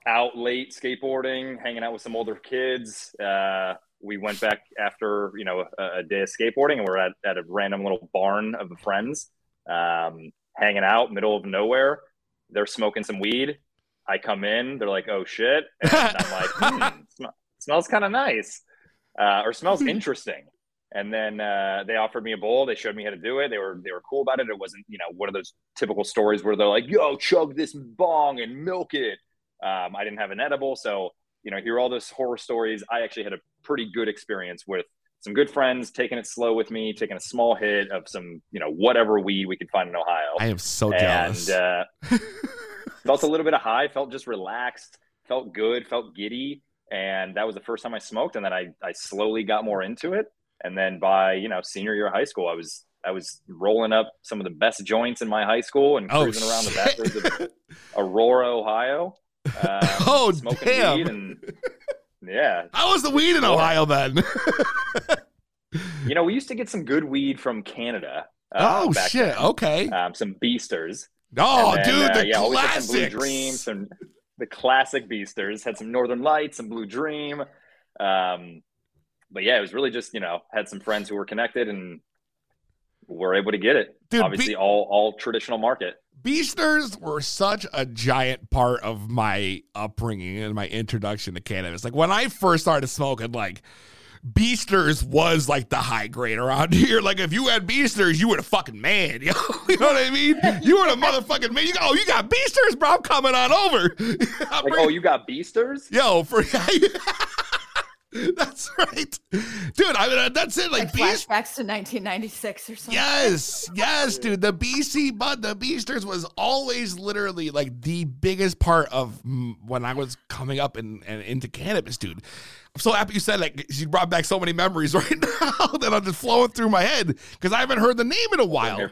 out late skateboarding, hanging out with some older kids. Uh, we went back after, you know, a, a day of skateboarding and we're at, at a random little barn of friends, um, hanging out middle of nowhere. They're smoking some weed. I come in, they're like, oh shit. And I'm like, [LAUGHS] hmm, sm- smells kind of nice uh, or smells [LAUGHS] interesting. And then uh, they offered me a bowl. They showed me how to do it. They were they were cool about it. It wasn't you know one of those typical stories where they're like, "Yo, chug this bong and milk it." Um, I didn't have an edible, so you know, hear all those horror stories. I actually had a pretty good experience with some good friends taking it slow with me, taking a small hit of some you know whatever weed we could find in Ohio. I am so and jealous. uh, [LAUGHS] felt a little bit of high, felt just relaxed, felt good, felt giddy, and that was the first time I smoked. And then I I slowly got more into it, and then by you know senior year of high school, I was I was rolling up some of the best joints in my high school and Oh, cruising around the backwoods of [LAUGHS] Aurora, Ohio. Um, [LAUGHS] Oh, smoking damn. weed and yeah, How was the weed in Ohio then? [LAUGHS] you know we used to get some good weed from Canada. uh, oh shit. then. Okay. um, some beasters. Oh, then, dude, uh, the yeah, always had some Blue classics. Dream, some the classic Beasters had some Northern Lights, some Blue Dream. Um, but yeah, it was really just you know had some friends who were connected and were able to get it. Dude, Obviously, Be- all all traditional market. Beasters were such a giant part of my upbringing and my introduction to cannabis. Like when I first started smoking, like Beasters was like the high grade around [LAUGHS] here. Like if you had Beasters, you were the fucking man. Yo. [LAUGHS] You know what I mean? You were the motherfucking man. You go, oh, you got Beasters, bro. I'm coming on over. [LAUGHS] Like, oh, you got Beasters? Yo, for [LAUGHS] that's right, dude. I mean, uh, that's it. Like, Like Beast. flashbacks to 1996 or something. Yes, [LAUGHS] yes, dude. The BC Bud, the Beasters was always literally like the biggest part of when I was coming up and, and into cannabis, dude. I'm so happy you said like you brought back so many memories [LAUGHS] right now that I'm just flowing through my head because I haven't heard the name in a I'm while.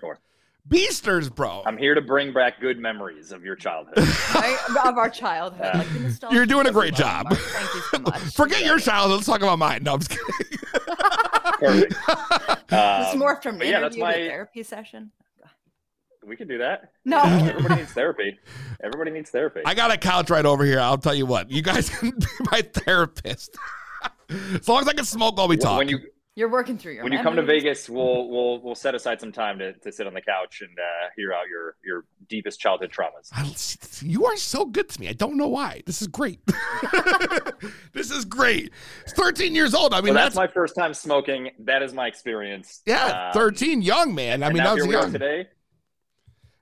Here for. Beasters, bro. I'm here to bring back good memories of your childhood. [LAUGHS] Right? Of our childhood. Yeah. Like You're doing a great job. Mark. Thank you so [LAUGHS] much. Forget your childhood. Let's talk about mine. No, I'm just kidding. Perfect. [LAUGHS] It's Um, more from but yeah, that's interview to my. therapy session. We can do that. No. Everybody needs therapy. Everybody needs therapy. I got a couch right over here. I'll tell you what. You guys can be my therapist. as long as I can smoke while we When- talk. When you You're working through your when you come to. Vegas, we'll we'll we'll set aside some time to, to sit on the couch and uh, hear out your your deepest childhood traumas. I- you are so good to me. I don't know why. This is great. [LAUGHS] this is great. It's 13 years old. I mean, so that's, that's, my first time smoking. That is my experience. yeah, Um, 13, young man. I and mean, now that was here we are young. today.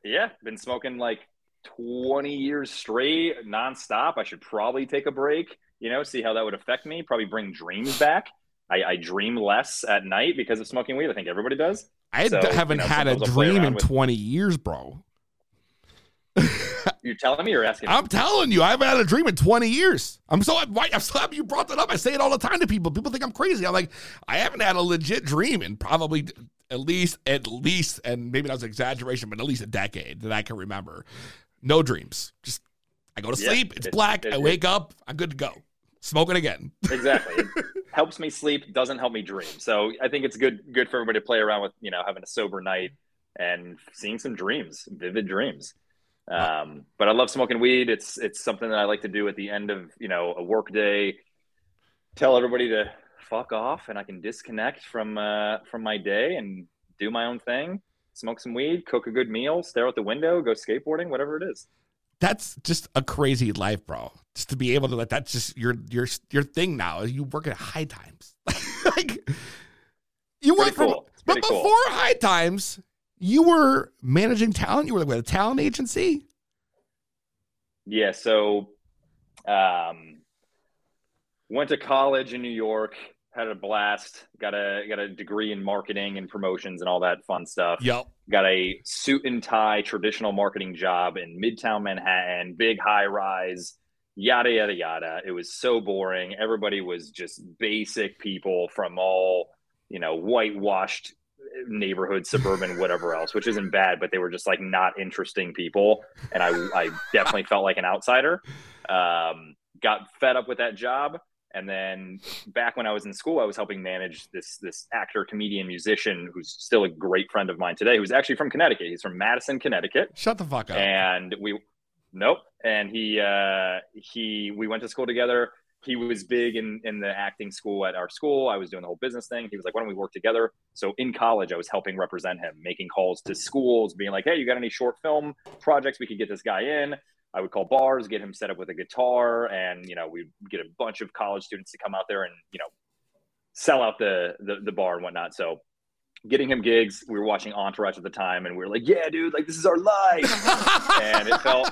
Yeah, been smoking like 20 years straight, nonstop. I should probably take a break. You know, see how that would affect me. Probably bring dreams back. I, I dream less at night because of smoking weed. I think everybody does. I So, haven't you know, had a sometimes I'll play dream in with- 20 years, bro. [LAUGHS] You're telling me or asking? me? I'm telling you, I haven't had a dream in 20 years. I'm so why I'm so happy you brought that up. I say it all the time to people. People think I'm crazy. I'm like, I haven't had a legit dream in probably at least at least, and maybe that was an exaggeration, but at least a decade that I can remember. No dreams. Just I go to Yeah, sleep. It's it- black. it- I wake up. I'm good to go. Smoking again. [LAUGHS] exactly. It helps me sleep, doesn't help me dream. So I think it's good good for everybody to play around with, you know, having a sober night and seeing some dreams, vivid dreams. Um, but I love smoking weed. It's it's something that I like to do at the end of, you know, a work day. Tell everybody to fuck off and I can disconnect from uh from my day and do my own thing. Smoke some weed, cook a good meal, stare out the window, go skateboarding, whatever it is. That's just a crazy life, bro. Just to be able to let that's just your your your thing now. You work at high times. [LAUGHS] like you work Pretty from cool. But pretty before cool. high times, you were managing talent. You were like with a talent agency. Yeah, so um went to college in New York, had a blast, got a got a degree in marketing and promotions and all that fun stuff. Yep. Got a suit and tie traditional marketing job in Midtown Manhattan, big high rise, yada yada yada. It was so boring. Everybody was just basic people from all, you know, whitewashed neighborhood, suburban, [LAUGHS] whatever else, which isn't bad, but they were just like not interesting people. And I, I definitely felt like an outsider. Um, got fed up with that job. And then back when I was in school, I was helping manage this this actor, comedian, musician who's still a great friend of mine today, who's actually from Connecticut. He's from Madison, Connecticut. Shut the fuck up. And we nope. And he uh he we went to school together. He was big in in the acting school at our school. I was doing the whole business thing. He was like, "Why don't we work together?" So in college, I was helping represent him, making calls to schools, being like, "Hey, you got any short film projects we could get this guy in?" I would call bars, get him set up with a guitar, and you know we'd get a bunch of college students to come out there and you know sell out the the, the bar and whatnot. So getting him gigs, we were watching Entourage at the time, and we were like, "Yeah, dude, like this is our life," [LAUGHS] and it felt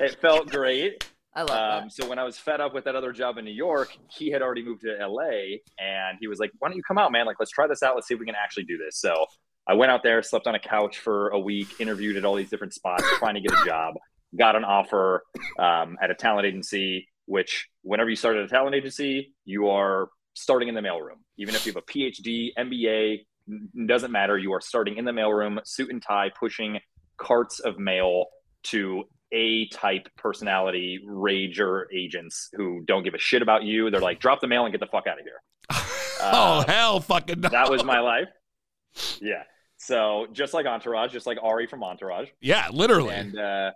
it felt great. I love Um, so when I was fed up with that other job in New York, he had already moved to LA, and he was like, "Why don't you come out, man? Like, let's try this out. Let's see if we can actually do this." So I went out there, slept on a couch for a week, interviewed at all these different spots, trying to get a job. Got an offer um, at a talent agency. Which, whenever you start at a talent agency, you are starting in the mailroom. Even if you have a PhD, MBA, doesn't matter. You are starting in the mailroom, suit and tie, pushing carts of mail to a type personality rager agents who don't give a shit about you. They're like, drop the mail and get the fuck out of here. [LAUGHS] oh hell, fucking no. That was my [LAUGHS] life. Yeah. So just like Entourage, just like Ari from Entourage. Yeah, literally. And uh,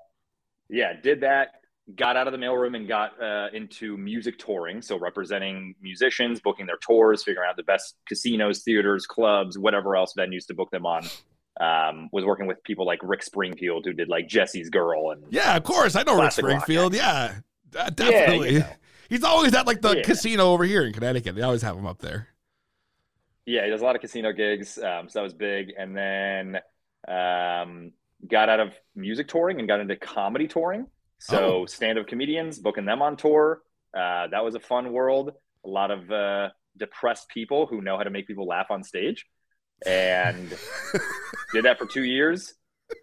yeah, did that. Got out of the mailroom and got uh, into music touring. So representing musicians, booking their tours, figuring out the best casinos, theaters, clubs, whatever else venues to book them on. Um, was working with people like Rick Springfield, who did like Jesse's Girl and Yeah, of course. I know Rick Springfield. Yeah, uh, Yeah, definitely. you know. [LAUGHS] He's always at like the Yeah. casino over here in Connecticut. They always have him up there. Yeah, he does a lot of casino gigs. Um, so that was big. And then um, got out of music touring and got into comedy touring. So Oh. stand up comedians, booking them on tour. Uh, that was a fun world. A lot of uh, depressed people who know how to make people laugh on stage. And [LAUGHS] did that for two years.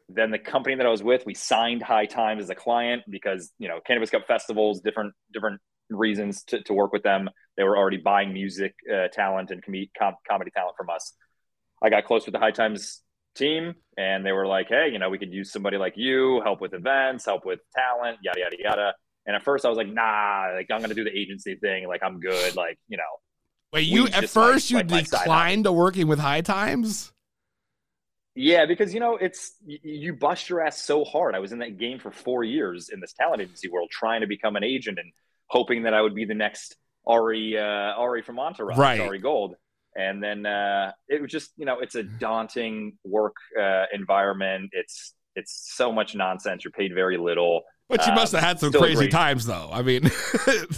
Then the company that I was with, we signed High Times as a client because you know Cannabis Cup festivals, different different reasons to, to work with them. They were already buying music uh, talent and com- com- comedy talent from us. I got close with the High Times team, and they were like, "Hey, you know, we could use somebody like you, help with events, help with talent, yada yada yada." And at first, I was like, "Nah, like I'm gonna do the agency thing. Like I'm good. Like you know." Wait, you at first you like declined to working with High Times. Yeah, because you know it's you bust your ass so hard. I was in that game for four years in this talent agency world, trying to become an agent and hoping that I would be the next Ari uh, Ari from Entourage, Right. Ari Gold, and then uh, it was just you know it's a daunting work uh, environment. It's it's so much nonsense. You're paid very little. But you must Um, have had some crazy great- times, though. I mean, if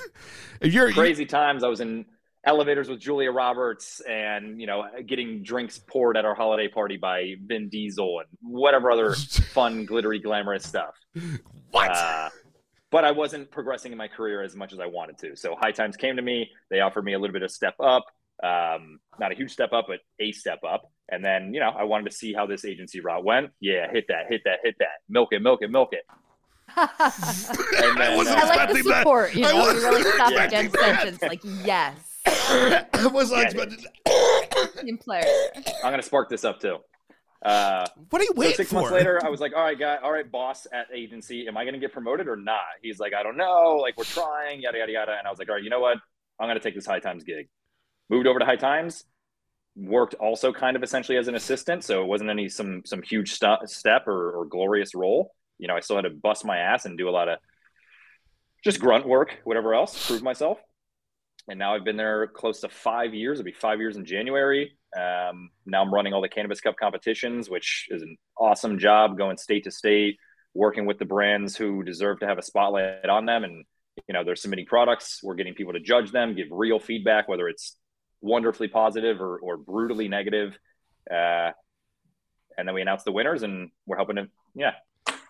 [LAUGHS] you're crazy times. I was in elevators with Julia Roberts and, you know, getting drinks poured at our holiday party by Vin Diesel and whatever other [LAUGHS] fun, glittery, glamorous stuff. What? Uh, but I wasn't progressing in my career as much as I wanted to. So High Times came to me. They offered me a little bit of step up. Um, not a huge step up, but a step up. And then, you know, I wanted to see how this agency route went. Yeah, hit that, hit that, hit that. Milk it, milk it, milk it. [LAUGHS] And then, wasn't uh, I like the expecting that. support. You I know, you wasn't really stop expecting against that. tensions. Like, yes, [COUGHS] I was Yeah, expecting. [COUGHS] team player. I'm gonna spark this up too. Uh, What are you so waiting six for? months later, I was like, "All right, guy, all right, boss at agency, am I gonna get promoted or not?" He's like, "I don't know. Like, we're trying, yada yada yada." And I was like, "All right, you know what? I'm gonna take this High Times gig." Moved over to High Times. Worked also kind of essentially as an assistant, so it wasn't any some some huge stu- step or, or glorious role. You know, I still had to bust my ass and do a lot of just grunt work, whatever else, prove myself. And now I've been there close to five years. It'll be five years in January. Um, now I'm running all the Cannabis Cup competitions, which is an awesome job going state to state, working with the brands who deserve to have a spotlight on them. And, you know, they're submitting products. We're getting people to judge them, give real feedback, whether it's wonderfully positive or, or brutally negative. Uh, and then we announce the winners and we're hoping to, yeah,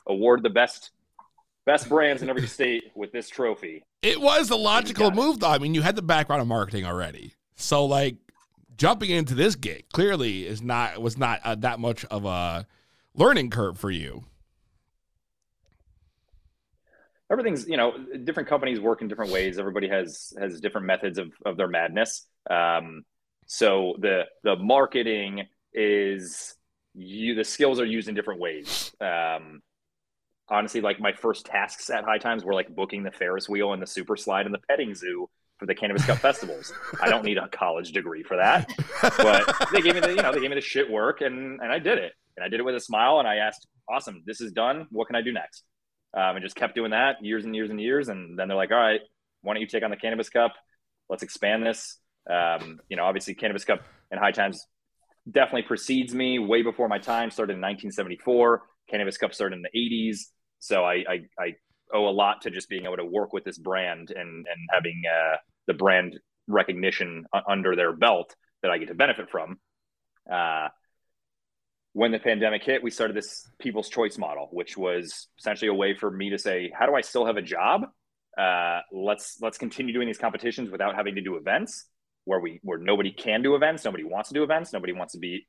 award the best best brands in every [LAUGHS] state with this trophy. It was the logical move, though. I mean, you had the background of marketing already, so like jumping into this gig clearly is not was not uh, that much of a learning curve for you. everything's you know different companies work in different ways everybody has has different methods of, of their madness um, so the the marketing is you the skills are used in different ways um, honestly like my first tasks at high times were like booking the ferris wheel and the super slide and the petting zoo for the cannabis cup festivals i don't need a college degree for that but they gave me the you know they gave me the shit work and and i did it and i did it with a smile and i asked awesome this is done what can i do next um, and just kept doing that years and years and years. And then they're like, all right, why don't you take on the Cannabis Cup? Let's expand this. Um, you know, obviously, Cannabis Cup and High Times definitely precedes me way before my time. Started in 1974. Cannabis Cup started in the 80s. So I, I, I owe a lot to just being able to work with this brand and, and having uh, the brand recognition under their belt that I get to benefit from. Uh, when the pandemic hit, we started this people's choice model, which was essentially a way for me to say, how do I still have a job? Uh, let's let's continue doing these competitions without having to do events where we where nobody can do events, nobody wants to do events, nobody wants to be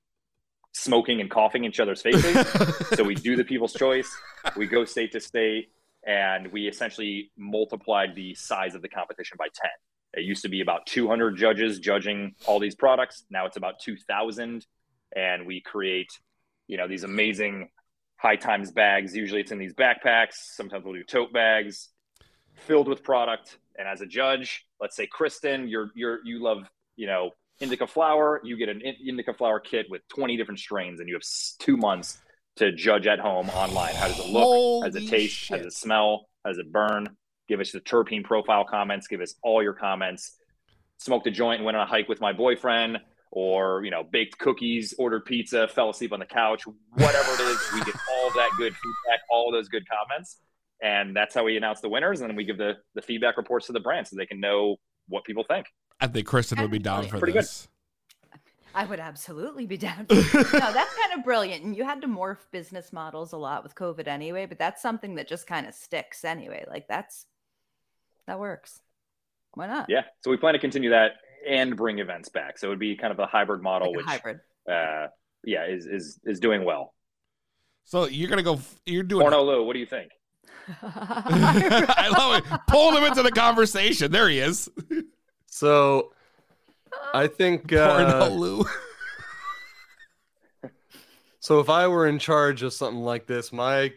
smoking and coughing each other's faces. [LAUGHS] so we do the people's choice, we go state to state, and we essentially multiplied the size of the competition by 10. It used to be about 200 judges judging all these products. Now it's about 2,000. And we create, you know, these amazing high times bags. Usually it's in these backpacks. Sometimes we'll do tote bags filled with product. And as a judge, let's say Kristen, you're you're you love, you know, indica flower. You get an indica flower kit with 20 different strains, and you have two months to judge at home online. How does it look? How does it Holy taste? How does it smell? How does it burn? Give us the terpene profile comments. Give us all your comments. Smoked a joint and went on a hike with my boyfriend, or you know, baked cookies, ordered pizza, fell asleep on the couch. Whatever it is, we get all that good feedback, all those good comments, and that's how we announce the winners. And then we give the the feedback reports to the brand so they can know what people think. I think Kristen would be down for Pretty good. this. I would absolutely be down. [LAUGHS] For it. no, that's kind of brilliant. And you had to morph business models a lot with COVID anyway, but that's something that just kind of sticks anyway. Like that's that works. Why not? Yeah, so we plan to continue that and bring events back. So it would be kind of a hybrid model, Like a which hybrid. uh, yeah, is is is doing well. So you're gonna go. You're doing. Porno Lou, what do you think? [LAUGHS] I love it. Pulling him into the conversation. There he is. So I think uh, [LAUGHS] So if I were in charge of something like this, my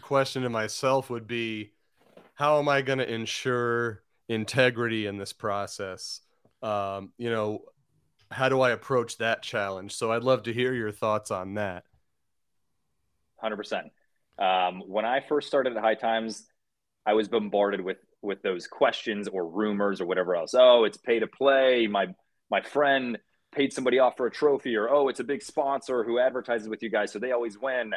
question to myself would be how am I going to ensure integrity in this process? Um, you know, how do I approach that challenge? So I'd love to hear your thoughts on that. Hundred percent. Um, when I first started at High Times, I was bombarded with with those questions or rumors or whatever else. Oh, it's pay to play. My my friend paid somebody off for a trophy, or oh, it's a big sponsor who advertises with you guys, so they always win.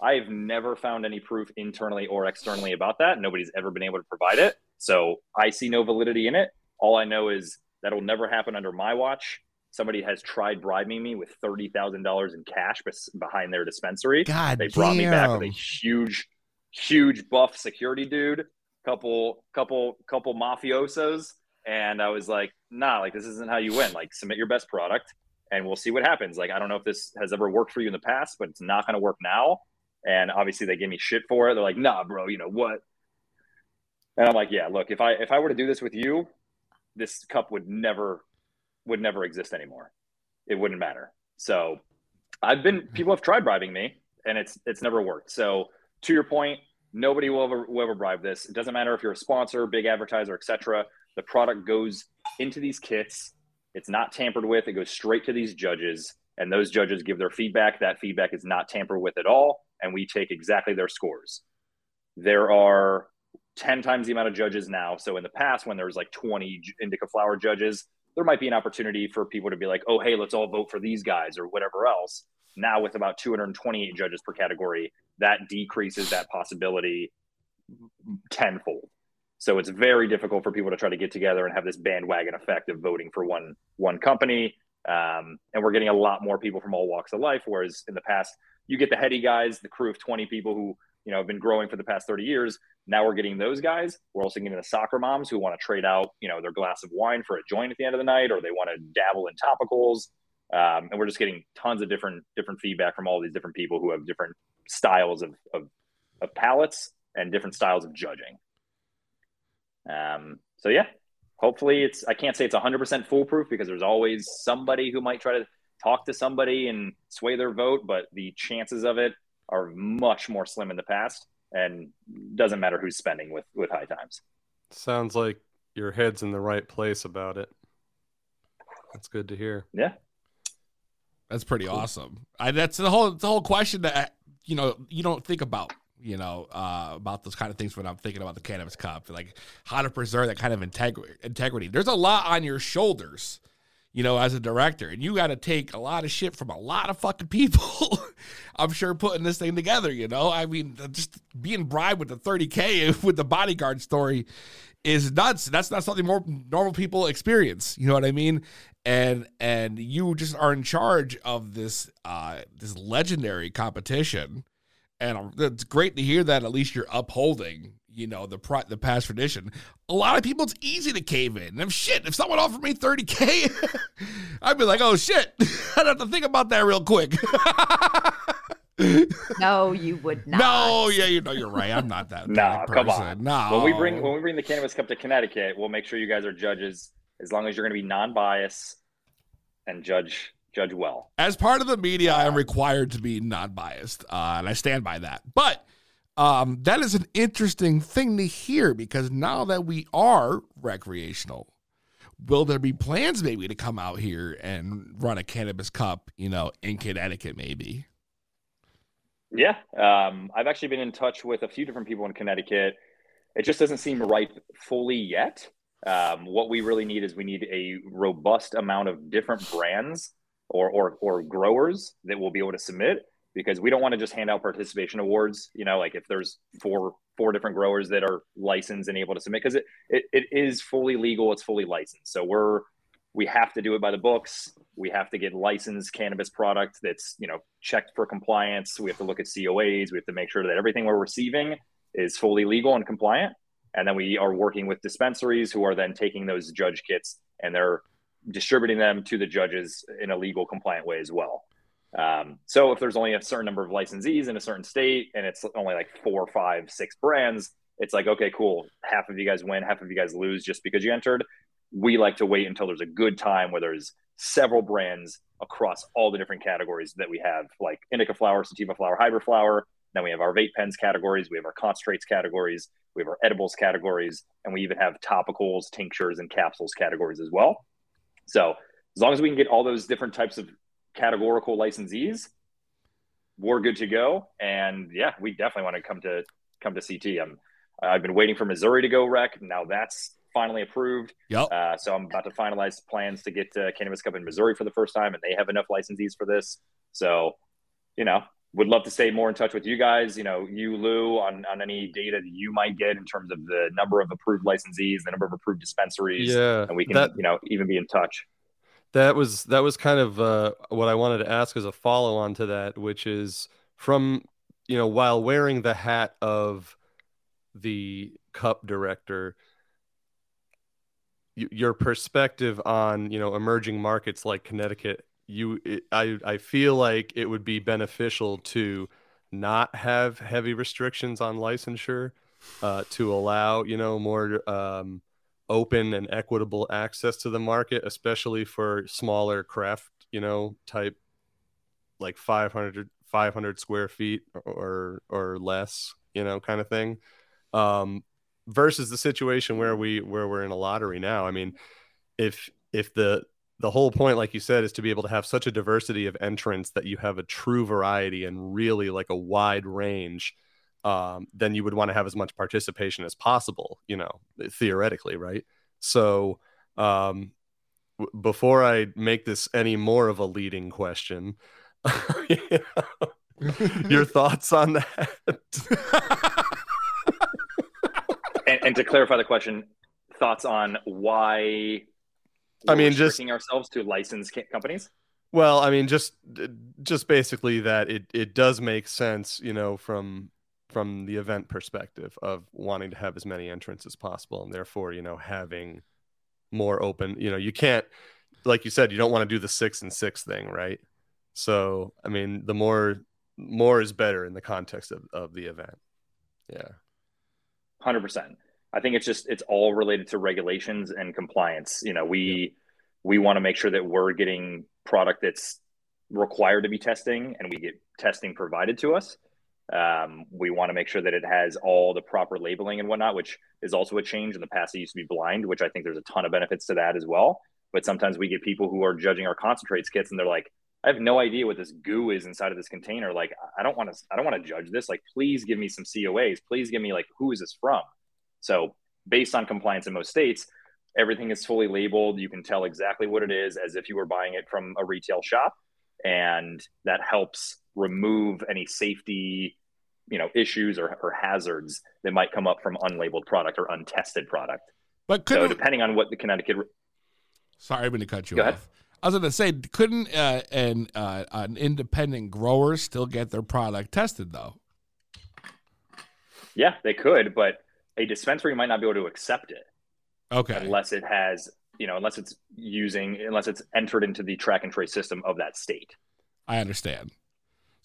I've never found any proof internally or externally about that. Nobody's ever been able to provide it. So I see no validity in it. All I know is that'll never happen under my watch. Somebody has tried bribing me with thirty thousand dollars in cash bes- behind their dispensary. God they brought me back with a huge, huge buff security dude, couple, couple, couple mafiosos, and I was like, nah, like this isn't how you win. Like submit your best product, and we'll see what happens. Like I don't know if this has ever worked for you in the past, but it's not going to work now. And obviously they gave me shit for it. They're like, nah, bro, you know what? And I'm like, yeah, look, if I if I were to do this with you, this cup would never would never exist anymore. It wouldn't matter. So I've been people have tried bribing me and it's it's never worked. So to your point, nobody will ever will ever bribe this. It doesn't matter if you're a sponsor, big advertiser, etc. The product goes into these kits. It's not tampered with. It goes straight to these judges, and those judges give their feedback. That feedback is not tampered with at all, and we take exactly their scores. There are 10 times the amount of judges now. So in the past, when there was like 20 indica flower judges, there might be an opportunity for people to be like, oh, hey, let's all vote for these guys or whatever else. Now, with about 228 judges per category, that decreases that possibility tenfold. So it's very difficult for people to try to get together and have this bandwagon effect of voting for one one company. Um, and we're getting a lot more people from all walks of life. Whereas in the past, you get the heady guys, the crew of 20 people who you know have been growing for the past 30 years. Now we're getting those guys. We're also getting the soccer moms who want to trade out, you know, their glass of wine for a joint at the end of the night, or they want to dabble in topicals. Um, and we're just getting tons of different different feedback from all these different people who have different styles of of, of palates and different styles of judging. Um, so yeah, hopefully it's. I can't say it's 100% foolproof because there's always somebody who might try to talk to somebody and sway their vote, but the chances of it are much more slim in the past, and doesn't matter who's spending with with high times. Sounds like your head's in the right place about it. That's good to hear. Yeah. That's pretty awesome. I, that's the whole the whole question that you know you don't think about you know uh, about those kind of things when I'm thinking about the cannabis cup, like how to preserve that kind of integrity integrity. There's a lot on your shoulders, you know, as a director, and you got to take a lot of shit from a lot of fucking people. [LAUGHS] I'm sure putting this thing together, you know, I mean, just being bribed with the 30k [LAUGHS] with the bodyguard story is nuts. That's not something more normal people experience. You know what I mean? And and you just are in charge of this uh this legendary competition. And it's great to hear that at least you're upholding, you know, the pri- the past tradition. A lot of people, it's easy to cave in. And if shit, if someone offered me 30k, [LAUGHS] I'd be like, oh shit, [LAUGHS] I'd have to think about that real quick. [LAUGHS] No, you would not. no, yeah, you know, you're right. I'm not that. Nah, come on. No, When we bring when we bring the cannabis cup to Connecticut, we'll make sure you guys are judges as long as you're going to be non-biased and judge judge well. as part of the media, I am required to be non-biased, uh, and I stand by that. But um, that is an interesting thing to hear because now that we are recreational, will there be plans maybe to come out here and run a cannabis cup, you know, in Connecticut, maybe? Yeah, um, I've actually been in touch with a few different people in Connecticut. It just doesn't seem ripe fully yet. Um, what we really need is we need a robust amount of different brands or, or or growers that will be able to submit because we don't want to just hand out participation awards. You know, like if there's four four different growers that are licensed and able to submit because it, it it is fully legal, it's fully licensed. So we're we have to do it by the books. We have to get licensed cannabis product that's you know checked for compliance. We have to look at COAs. We have to make sure that everything we're receiving is fully legal and compliant. And then we are working with dispensaries who are then taking those judge kits and they're distributing them to the judges in a legal compliant way as well. Um, so if there's only a certain number of licensees in a certain state and it's only like four, five, six brands, it's like, okay, cool. Half of you guys win, half of you guys lose just because you entered. We like to wait until there's a good time where there's several brands across all the different categories that we have, like indica flower, sativa flower, hybrid flower. Then we have our vape pens categories, we have our concentrates categories, we have our edibles categories, and we even have topicals, tinctures, and capsules categories as well. So as long as we can get all those different types of categorical licensees, we're good to go. And yeah, we definitely want to come to come to CT. I'm I've been waiting for Missouri to go rec. Now that's finally approved. Yep. Uh, so I'm about to finalize plans to get to Cannabis Cup in Missouri for the first time, and they have enough licensees for this. So, you know, would love to stay more in touch with you guys. You know, you Lou on on any data that you might get in terms of the number of approved licensees, the number of approved dispensaries, Yeah, and we can that- you know even be in touch. That was that was kind of uh, what I wanted to ask as a follow on to that, which is from you know while wearing the hat of the cup director, y- your perspective on you know emerging markets like Connecticut, you it, I I feel like it would be beneficial to not have heavy restrictions on licensure, uh, to allow you know more um, open and equitable access to the market, especially for smaller craft, you know, type like 500, 500 square feet or or less, you know, kind of thing. Um, versus the situation where we where we're in a lottery now. I mean, if if the the whole point, like you said, is to be able to have such a diversity of entrants that you have a true variety and really like a wide range um, then you would want to have as much participation as possible, you know, theoretically, right? So, um, w- before I make this any more of a leading question, [LAUGHS] you know, your [LAUGHS] thoughts on that? And, and to clarify the question, thoughts on why I we're mean, just- ourselves to license ca- companies. Well, I mean, just just basically that it it does make sense, you know, from from the event perspective of wanting to have as many entrants as possible, and therefore, you know, having more open. You know, you can't, like you said, you don't want to do the six and six thing, right? So, I mean, the more more is better in the context of of the event. Yeah. Hundred percent. I think it's just it's all related to regulations and compliance. You know, we we want to make sure that we're getting product that's required to be testing, and we get testing provided to us. Um, we want to make sure that it has all the proper labeling and whatnot, which is also a change. In the past, it used to be blind, which I think there's a ton of benefits to that as well. But sometimes we get people who are judging our concentrates kits, and they're like, "I have no idea what this goo is inside of this container. Like, I don't want to. I don't want to judge this. Like, please give me some COAs. Please give me like who is this from." So, based on compliance in most states, everything is fully labeled. You can tell exactly what it is as if you were buying it from a retail shop, and that helps remove any safety, you know, issues or, or hazards that might come up from unlabeled product or untested product. But So, depending on what the Connecticut sorry, I'm going to cut you Go off. ahead. I was going to say, couldn't uh, an uh, an independent grower still get their product tested though? Yeah, they could, but a dispensary might not be able to accept it Okay. unless it has, you know, unless it's using, unless it's entered into the track and trace system of that state. I understand.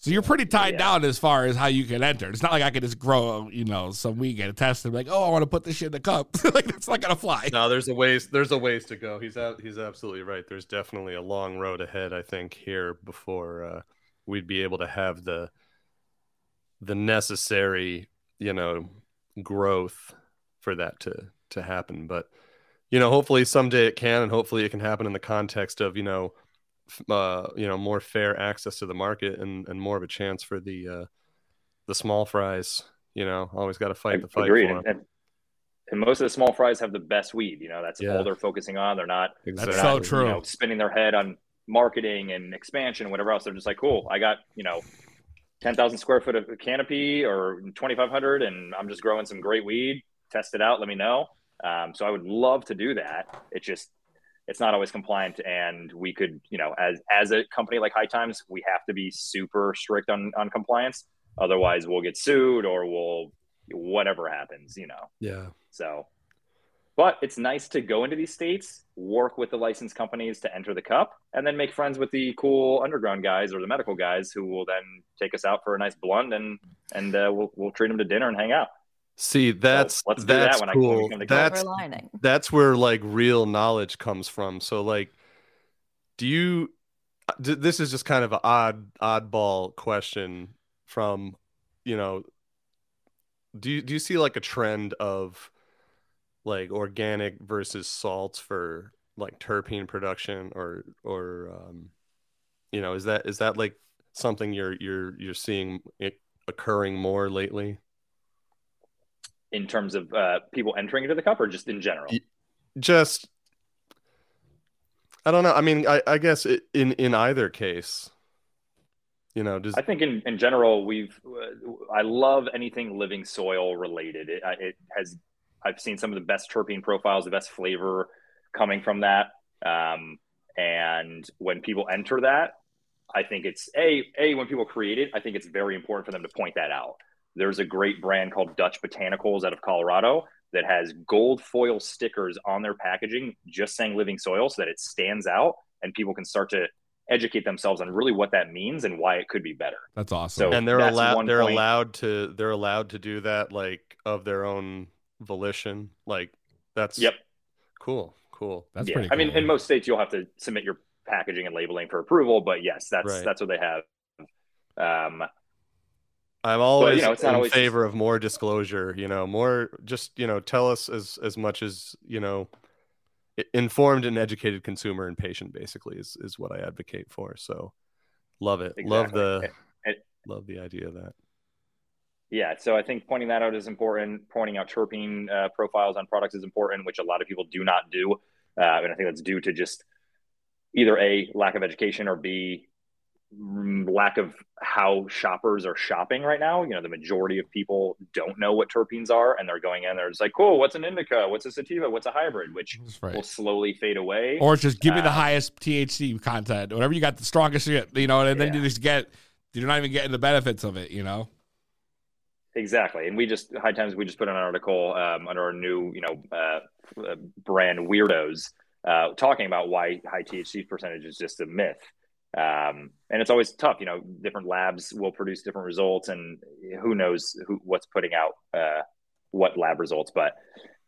So you're pretty tied Yeah. down as far as how you can enter. It's not like I could just grow, you know, some a test, and be like, oh, I want to put this shit in the cup. [LAUGHS] like that's not gonna fly. No, there's a ways. There's a ways to go. He's out. He's absolutely right. There's definitely a long road ahead. I think here before uh, we'd be able to have the the necessary, you know, growth for that to to happen. But you know, hopefully someday it can, and hopefully it can happen in the context of you know, uh, you know, more fair access to the market and and more of a chance for the uh, the small fries. You know, always got to fight the fight Agreed. for And, 'em. and, and most of the small fries have the best weed. You know, that's Yeah. all they're focusing on. They're not, That's they're so not, true. You know, spinning their head on marketing and expansion and whatever else. They're just like, cool, I got, you know, 10,000 square foot of canopy or 2,500 and I'm just growing some great weed. Test it out. Let me know. Um, so I would love to do that. It just, it's not always compliant and we could, you know, as, as a company like High Times, we have to be super strict on, on compliance. Otherwise we'll get sued or we'll, whatever happens, you know? Yeah. So, but it's nice to go into these states, work with the licensed companies to enter the cup, and then make friends with the cool underground guys or the medical guys who will then take us out for a nice blunt and and uh, we'll we'll treat them to dinner and hang out. See, that's let's do that that's when I- cool. come that's that's where like real knowledge comes from. So like, do you? d- This is just kind of an odd oddball question from, you know. Do you do you see like a trend of, like organic versus salts for like terpene production or or um, you know is that is that like something you're you're you're seeing it occurring more lately? In terms of uh, people entering into the cup, or just in general? Just, I don't know. I mean, I, I guess it, in in either case, you know, does I think in, in general, we've, uh, I love anything living soil related. It, it has, I've seen some of the best terpene profiles, the best flavor coming from that. Um, and when people enter that, I think it's a, a, when people create it, I think it's very important for them to point that out. There's a great brand called Dutch Botanicals out of Colorado that has gold foil stickers on their packaging, just saying living soil so that it stands out and people can start to educate themselves on really what that means and why it could be better. That's awesome. So and they're allowed they're point. allowed to they're allowed to do that like of their own volition. Like that's Yep. cool, cool. That's yeah. pretty I mean, in most states, you'll have to submit your packaging and labeling for approval, but yes, that's Right. that's what they have. Um, I'm always you know, it's not in always favor of more disclosure. You know, more just you know, tell us as as much as you know, informed and educated consumer and patient basically is is what I advocate for. So, love it. Love Exactly. the And- love the idea of that. yeah, so I think pointing that out is important. Pointing out terpene uh, profiles on products is important, which a lot of people do not do, uh, and I think that's due to just either a lack of education or b lack of how shoppers are shopping right now. You know, the majority of people don't know what terpenes are, and they're going in. They're just like, "Cool, what's an indica? What's a sativa? What's a hybrid?" Which right. will slowly fade away. Or just give me the Um, highest THC content, whatever you got the strongest shit, you know, and then you just get you're not even getting the benefits of it, you know. Exactly, and we just high times we just put an article um, under our new you know uh, uh, brand weirdos uh, talking about why high THC percentage is just a myth, um, and it's always tough. You know, different labs will produce different results, and who knows who what's putting out uh, what lab results. But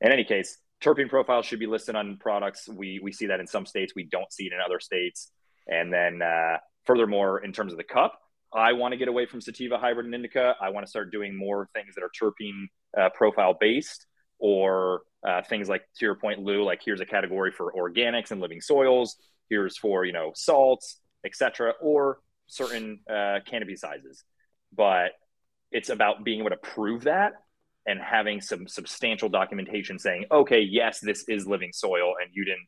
in any case, terpene profiles should be listed on products. We we see that in some states, we don't see it in other states, and then uh, furthermore, in terms of the cup. I want to get away from sativa, hybrid, and indica. I want to start doing more things that are terpene uh, profile based, or uh, things like to your point, Lou. Like here's a category for organics and living soils. Here's for you know salts, etc., or certain uh, canopy sizes. But it's about being able to prove that and having some substantial documentation saying, okay, yes, this is living soil, and you didn't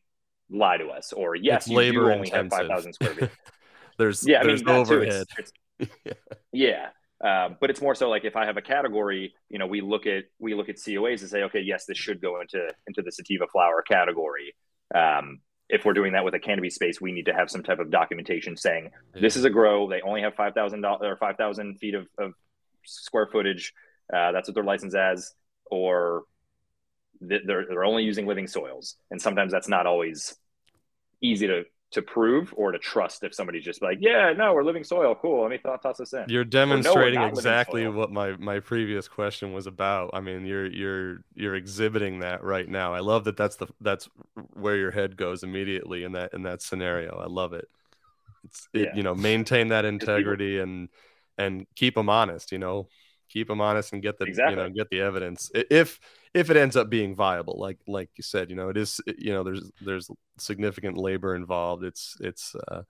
lie to us, or yes, It's you labor do only have five thousand square feet. [LAUGHS] There's yeah, I there's mean that too. It's, it's, yeah, um, but it's more so like if I have a category, you know, we look at we look at COAs and say, okay, yes, this should go into into the sativa flower category. Um, if we're doing that with a cannabis space, we need to have some type of documentation saying this is a grow. They only have five thousand dollars or five thousand feet of, of square footage. Uh, that's what they're licensed as, or th- they're they're only using living soils, and sometimes that's not always easy to to prove or to trust if somebody's just like, yeah, no, we're living soil. Cool. Let me th- toss this in. You're Or, "No, demonstrating exactly what my my previous question was about. I mean, you're you're you're exhibiting that right now. I love that. That's the that's where your head goes immediately in that in that scenario. I love it. It's it, Yeah. you know maintain that integrity and and keep them honest. You know, keep them honest and get the you know get the evidence if if it ends up being viable. Like like you said, you know, it is you know there's there's significant labor involved. It's it's uh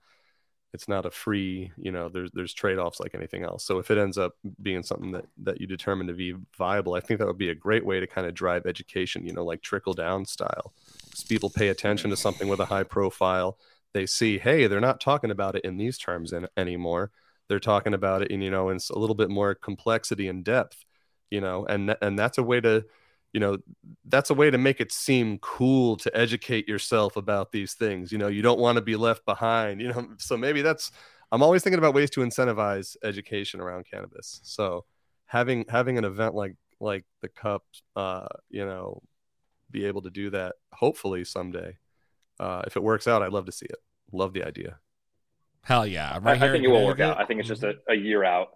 it's not a free you know there's there's trade-offs like anything else. So if it ends up being something that that you determine to be viable i think that would be a great way to kind of drive education you know like trickle down style. Because people pay attention to something with a high profile. They see hey they're not talking about it in these terms in, anymore they're talking about it and you know in a little bit more complexity and depth you know and and that's a way to you know that's a way to make it seem cool to educate yourself about these things you know you don't want to be left behind you know [LAUGHS] so maybe that's i'm always thinking about ways to incentivize education around cannabis. So having having an event like like the cup uh you know be able to do that hopefully someday uh if it works out i'd love to see it. Love the idea Hell yeah. I'm I, right I here think in it will work Connecticut. out. I think it's just a, a year out.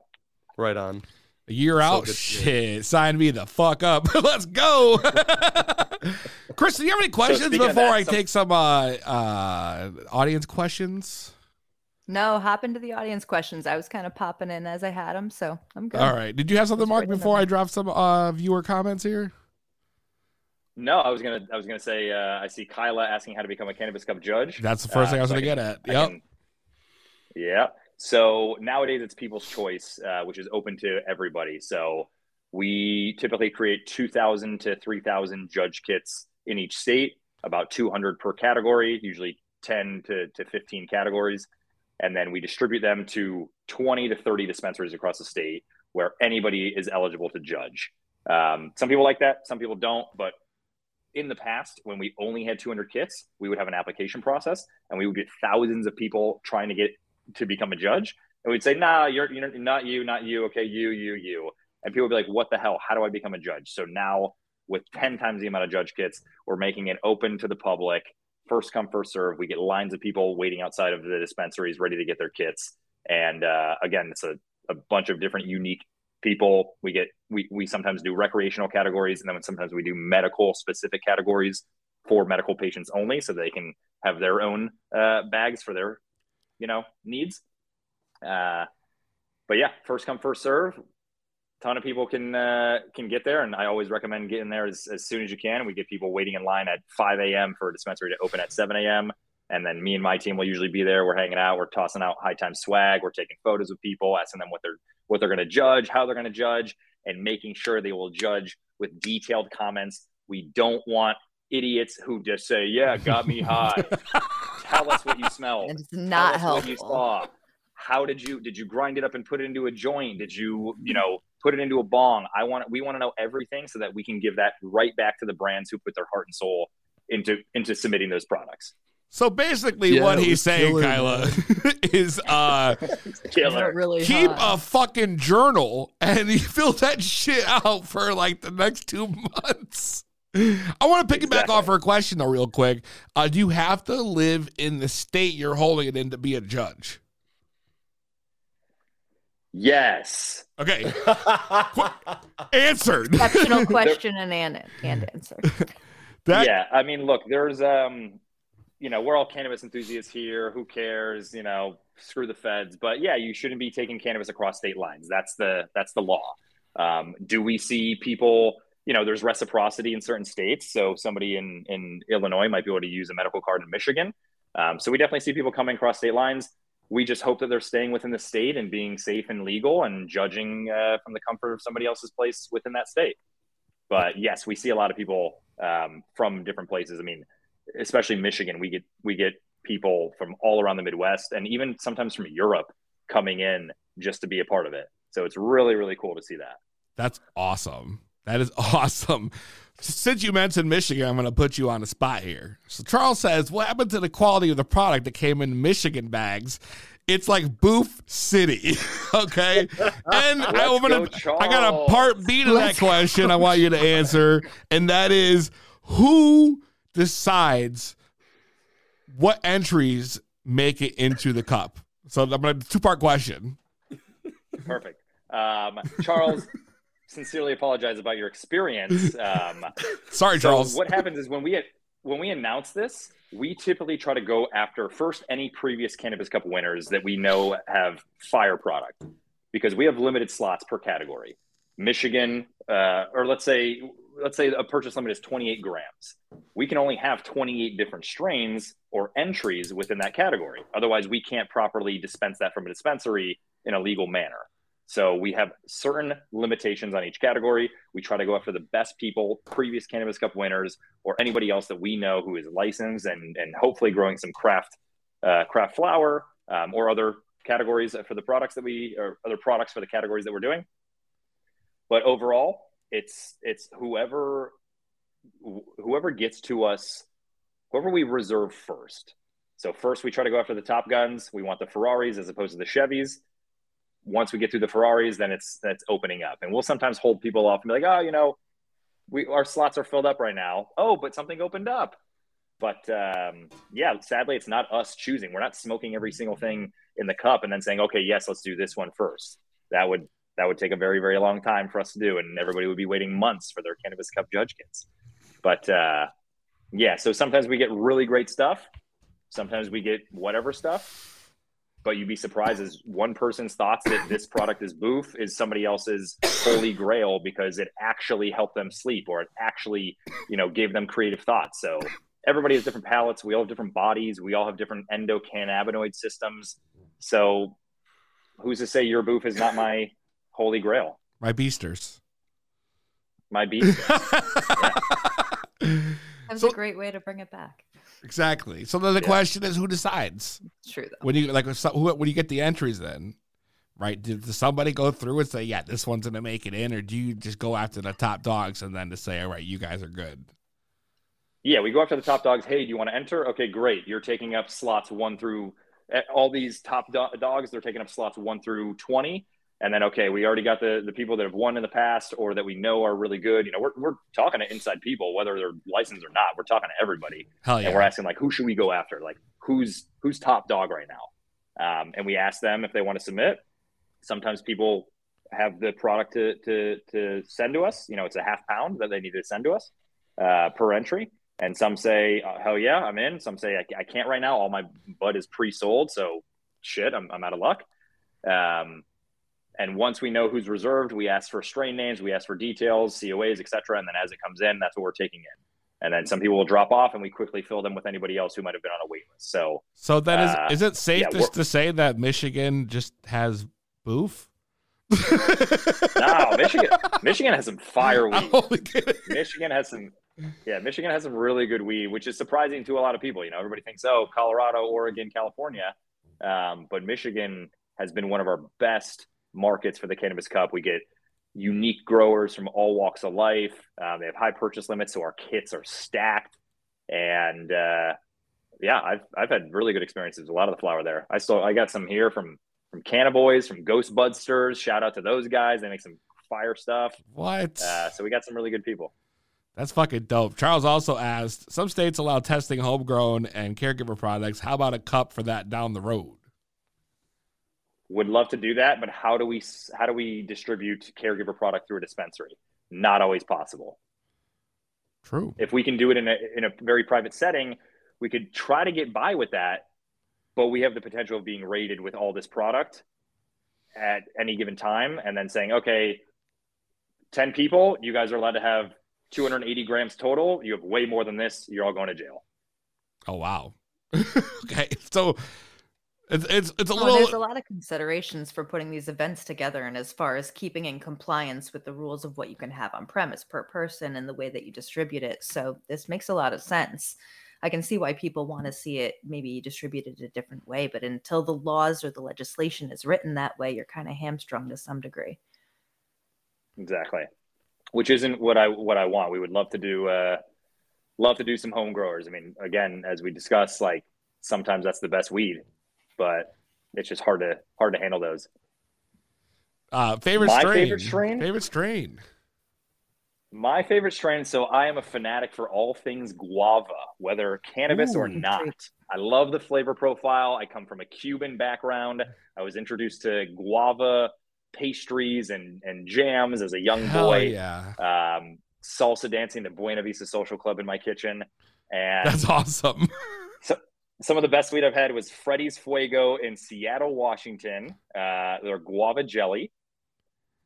right on A year out? good to Shit. Sign me the fuck up. [LAUGHS] Let's go. [LAUGHS] Chris, do you have any questions speaking of before that, I some- take some uh, uh, audience questions? No, hop into the audience questions. I was kind of popping in as I had them, so I'm good. All right. Did you have something, Mark, bring them before. I drop some uh, viewer comments here? No, I was gonna I was gonna say uh, I see Kyla asking how to become a cannabis cup judge. That's the first Uh, thing I was so going to can- get at. I Yep. Yeah. So nowadays it's people's choice, uh, which is open to everybody. So We typically create 2,000 to 3,000 judge kits in each state, about 200 per category, usually 10 to, to 15 categories. And then we distribute them to 20 to 30 dispensaries across the state where anybody is eligible to judge. Um, some people like that, some people don't. But in the past, when we only had 200 kits, we would have an application process and we would get thousands of people trying to get to become a judge. And we'd say, nah, you're, you're not you, not you. Okay, you, you, you. And people would be like, what the hell? How do I become a judge? So now, with 10 times the amount of judge kits, we're making it open to the public. First come, first serve. We get lines of people waiting outside of the dispensaries ready to get their kits. And uh, again, it's a, a bunch of different unique people. We get we we sometimes do recreational categories, and then sometimes we do medical specific categories for medical patients only, so they can have their own uh, bags for their you know needs. Uh, but yeah, first come first serve. Ton of people can uh, can get there, and I always recommend getting there as, as soon as you can. We get people waiting in line at 5 a.m. for a dispensary to open at 7 a.m. And then me and my team will usually be there. We're hanging out. We're tossing out high time swag. We're taking photos of people, asking them what they're what they're going to judge, how they're going to judge, and making sure they will judge with detailed comments. We don't want idiots who just say, "Yeah, got me high." [LAUGHS] Tell us what you [LAUGHS] smelled. It's not Tell us what you saw. How did you did you grind it up and put it into a joint? Did you you know put it into a bong? I want we want to know everything so that we can give that right back to the brands who put their heart and soul into into submitting those products. So basically, Yeah, what he's saying, killer, Kyla, [LAUGHS] is uh, [LAUGHS] Killer. really keep hot. a fucking journal and you fill that shit out for like the next two months. I want to piggyback off her question though, real quick. Uh, do you have to live in the state you're holding it in to be a judge? Yes. Okay. [LAUGHS] Answered. Exceptional [LAUGHS] question and, an- and answer. [LAUGHS] yeah, I mean, look, there's um, you know, we're all cannabis enthusiasts here. Who cares? You know, screw the feds. But yeah, you shouldn't be taking cannabis across state lines. That's the that's the law. Um, do we see people? You know, there's reciprocity in certain states. So somebody in in Illinois might be able to use a medical card in Michigan. Um, so we definitely see people coming across state lines. We just hope that they're staying within the state and being safe and legal and judging uh, from the comfort of somebody else's place within that state. But yes, we see a lot of people um, from different places. I mean, especially Michigan, we get we get people from all around the Midwest and even sometimes from Europe coming in just to be a part of it. So it's really really cool to see that. That's awesome. That is [LAUGHS] awesome. Since you mentioned Michigan, I'm going to put you on the spot here. So Charles says, "What happened to the quality of the product that came in Michigan bags?" It's like Boof City, [LAUGHS] okay? And [LAUGHS] I, am gonna, go, I got a part B to that Let's question. I want you to answer, and that is, who decides what entries make it into the cup? So I'm gonna two part question. Perfect. Um, Charles, sincerely apologize about your experience. Um, [LAUGHS] Sorry, so Charles. What happens is when we when we announce this, we typically try to go after first any previous Cannabis Cup winners that we know have fire product because we have limited slots per category. Michigan, uh, or let's say let's say a purchase limit is 28 grams. We can only have 28 different strains or entries within that category. Otherwise, we can't properly dispense that from a dispensary in a legal manner. So we have certain limitations on each category. We try to go after the best people, previous Cannabis Cup winners, or anybody else that we know who is licensed and and hopefully growing some craft uh, craft flower um, or other categories for the products that we or other products for the categories that we're doing. But overall, it's it's whoever whoever gets to us, whoever we reserve first. So first we try to go after the top guns. We want the Ferraris as opposed to the Chevys once we get through the Ferraris, then it's that's opening up, and we'll sometimes hold people off and be like, oh, you know, we our slots are filled up right now. Oh, but something opened up. But um, yeah, sadly, it's not us choosing. We're not smoking every single thing in the cup and then saying, okay, yes, let's do this one first. That would that would take a very very long time for us to do, and everybody would be waiting months for their cannabis cup judge kits. But uh, yeah, so sometimes we get really great stuff. Sometimes we get whatever stuff but you'd be surprised as one person's thoughts that this product is boof is somebody else's holy grail because it actually helped them sleep or it actually you know gave them creative thoughts. So everybody has different palates. We all have different bodies. We all have different endocannabinoid systems. So who's to say your boof is not my holy grail? My beasters. my [LAUGHS] beat. That's a great way to bring it back. Exactly. So then the question is, who decides? It's true though. When you like, who, when you get the entries then right? Did, does somebody go through and say, "Yeah, this one's gonna make it in," or do you just go after the top dogs and then to say, "All right, you guys are good"? Yeah, we go after the top dogs. Hey, do you want to enter? Okay, great. You're taking up slots one through eh, all these top do- dogs. They're taking up slots one through twenty, and then okay, we already got the the people that have won in the past or that we know are really good. You know, we're we're talking to inside people, whether they're licensed or not. We're talking to everybody, Hell yeah. and we're asking like, who should we go after? Like, who's who's top dog right now? Um, and we ask them if they want to submit. Sometimes people have the product to to to send to us. You know, it's a half pound that they need to send to us uh, per entry. And some say, uh, hell yeah, I'm in. Some say, I, I can't right now. All my bud is pre sold. So shit, I'm, I'm out of luck. Um, and once we know who's reserved, we ask for strain names, we ask for details, COAs, et cetera. And then as it comes in, that's what we're taking in. And then some people will drop off and we quickly fill them with anybody else who might have been on a wait list. So, So that is—is uh, is it safe yeah, just to say that Michigan just has boof? [LAUGHS] no, Michigan, Michigan has some fire [LAUGHS] weed. Michigan has some, yeah, Michigan has some really good weed, which is surprising to a lot of people. You know, everybody thinks, oh, Colorado, Oregon, California, um, but Michigan has been one of our best markets for the Cannabis Cup. We get unique growers from all walks of life. Um, they have high purchase limits, so our kits are stacked. And uh, yeah, I've I've had really good experiences. with A lot of the flower there. I still I got some here from from Cannaboys, from Ghost Budsters. Shout out to those guys. They make some fire stuff. What? Uh, so we got some really good people. That's fucking dope. Charles also asked, some states allow testing homegrown and caregiver products. How about a cup for that down the road? Would love to do that, but how do we how do we distribute caregiver product through a dispensary? Not always possible. True. If we can do it in a in a very private setting, we could try to get by with that, but we have the potential of being rated with all this product at any given time and then saying, okay, 10 people, you guys are allowed to have 280 grams total. You have way more than this. You're all going to jail. Oh wow. [LAUGHS] okay, so it's it's it's a Well, little. there's a lot of considerations for putting these events together, and as far as keeping in compliance with the rules of what you can have on premise per person and the way that you distribute it. So this makes a lot of sense. I can see why people want to see it maybe distributed a different way, but until the laws or the legislation is written that way, you're kind of hamstrung to some degree. Exactly. Which isn't what I what I want. We would love to do uh love to do some home growers. I mean, again, as we discussed, like sometimes that's the best weed, but it's just hard to hard to handle those. Uh, favorite My strain. favorite strain? Favorite strain. My favorite strain, so I am a fanatic for all things guava, whether cannabis or not. I love the flavor profile. I come from a Cuban background. I was introduced to guava pastries and, and jams as a young Hell boy. yeah. Um, salsa dancing the Buena Vista Social Club in my kitchen. And That's awesome. [LAUGHS] so, some of the best weed I've had was Freddy's Fuego in Seattle, Washington. Uh, their guava jelly.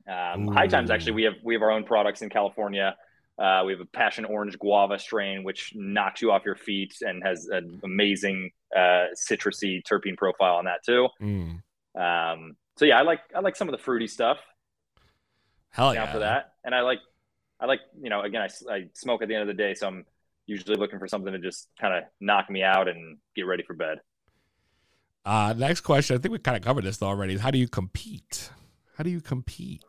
Um, High Times actually, we have we have our own products in California. Uh, we have a passion orange guava strain, which knocks you off your feet and has an amazing uh, citrusy terpene profile on that too. Mm. Um, so yeah, I like I like some of the fruity stuff. Hell yeah. for that. And I like I like you know again I, I smoke at the end of the day, so I'm usually looking for something to just kind of knock me out and get ready for bed. Uh, next question. I think we kind of covered this already. Is how do you compete? How do you compete?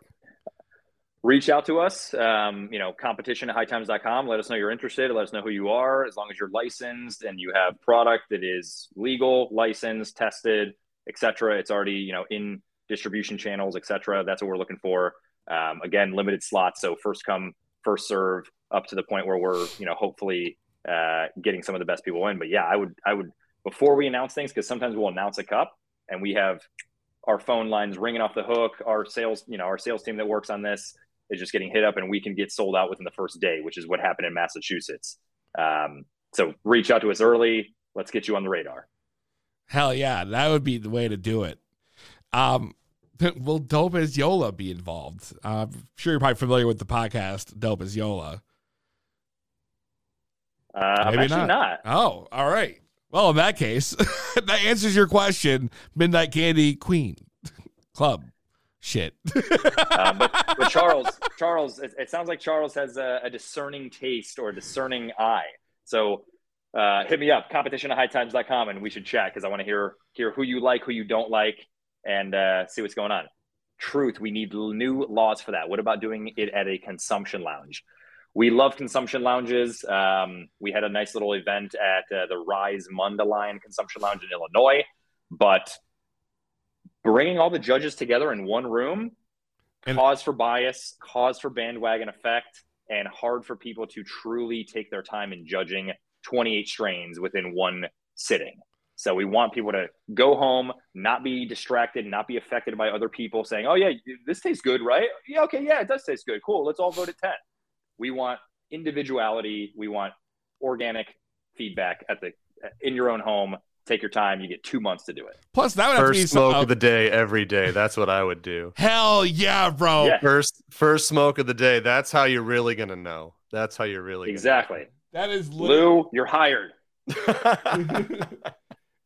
reach out to us um, you know competition at hightimes.com let us know you're interested let us know who you are as long as you're licensed and you have product that is legal licensed tested etc it's already you know in distribution channels etc that's what we're looking for um, again limited slots so first come first serve up to the point where we're you know hopefully uh, getting some of the best people in but yeah i would i would before we announce things because sometimes we'll announce a cup and we have our phone lines ringing off the hook our sales you know our sales team that works on this is just getting hit up and we can get sold out within the first day, which is what happened in Massachusetts. Um, so reach out to us early. Let's get you on the radar. Hell yeah, that would be the way to do it. Um, [LAUGHS] will Dope as Yola be involved? Uh, I'm sure you're probably familiar with the podcast Dope as Yola. Uh, I'm actually not. Oh, all right. Well, in that case, [LAUGHS] that answers your question. Midnight Candy Queen [LAUGHS] Club. Shit. Uh, but, but Charles, Charles, it, it sounds like Charles has a, a discerning taste or a discerning eye. So uh, hit me up, competition at hightimes.com, and we should chat because I want to hear hear who you like, who you don't like, and uh, see what's going on. Truth, we need new laws for that. What about doing it at a consumption lounge? We love consumption lounges. Um, we had a nice little event at uh, the Rise Mundelein Consumption Lounge in Illinois, but bringing all the judges together in one room cause for bias, cause for bandwagon effect, and hard for people to truly take their time in judging 28 strains within one sitting. So we want people to go home, not be distracted, not be affected by other people saying, "Oh yeah, this tastes good, right? Yeah, okay, yeah, it does taste good. Cool. Let's all vote at 10." We want individuality. We want organic feedback at the uh, in your own home. Take your time. You get two months to do it. Plus, that would have to be First some- smoke of the day every day. That's what I would do. Hell yeah, bro. Yeah. First first smoke of the day. That's how you're really gonna know. That's how you're really gonna Exactly. That is Lou, you're hired. [LAUGHS] [LAUGHS]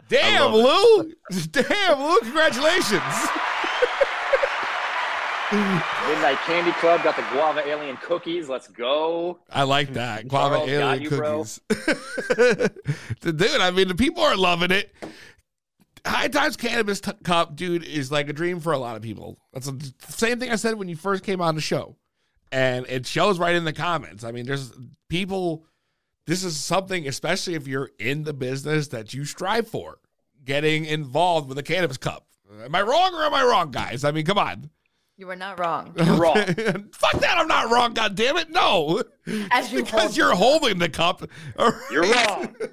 Damn, Lou. [LAUGHS] Damn, Lou. Congratulations. Midnight Candy Club got the guava alien cookies. Let's go. I like that. Guava Charles, alien you, cookies. [LAUGHS] dude, I mean, the people are loving it. High Times Cannabis t- Cup, dude, is like a dream for a lot of people. That's the same thing I said when you first came on the show. And it shows right in the comments. I mean, there's people, this is something, especially if you're in the business that you strive for, getting involved with a Cannabis Cup. Am I wrong or am I wrong, guys? I mean, come on. You are not wrong. You're wrong. [LAUGHS] Fuck that, I'm not wrong, God damn it. No. As you because hold you're the holding the cup. You're wrong. [LAUGHS]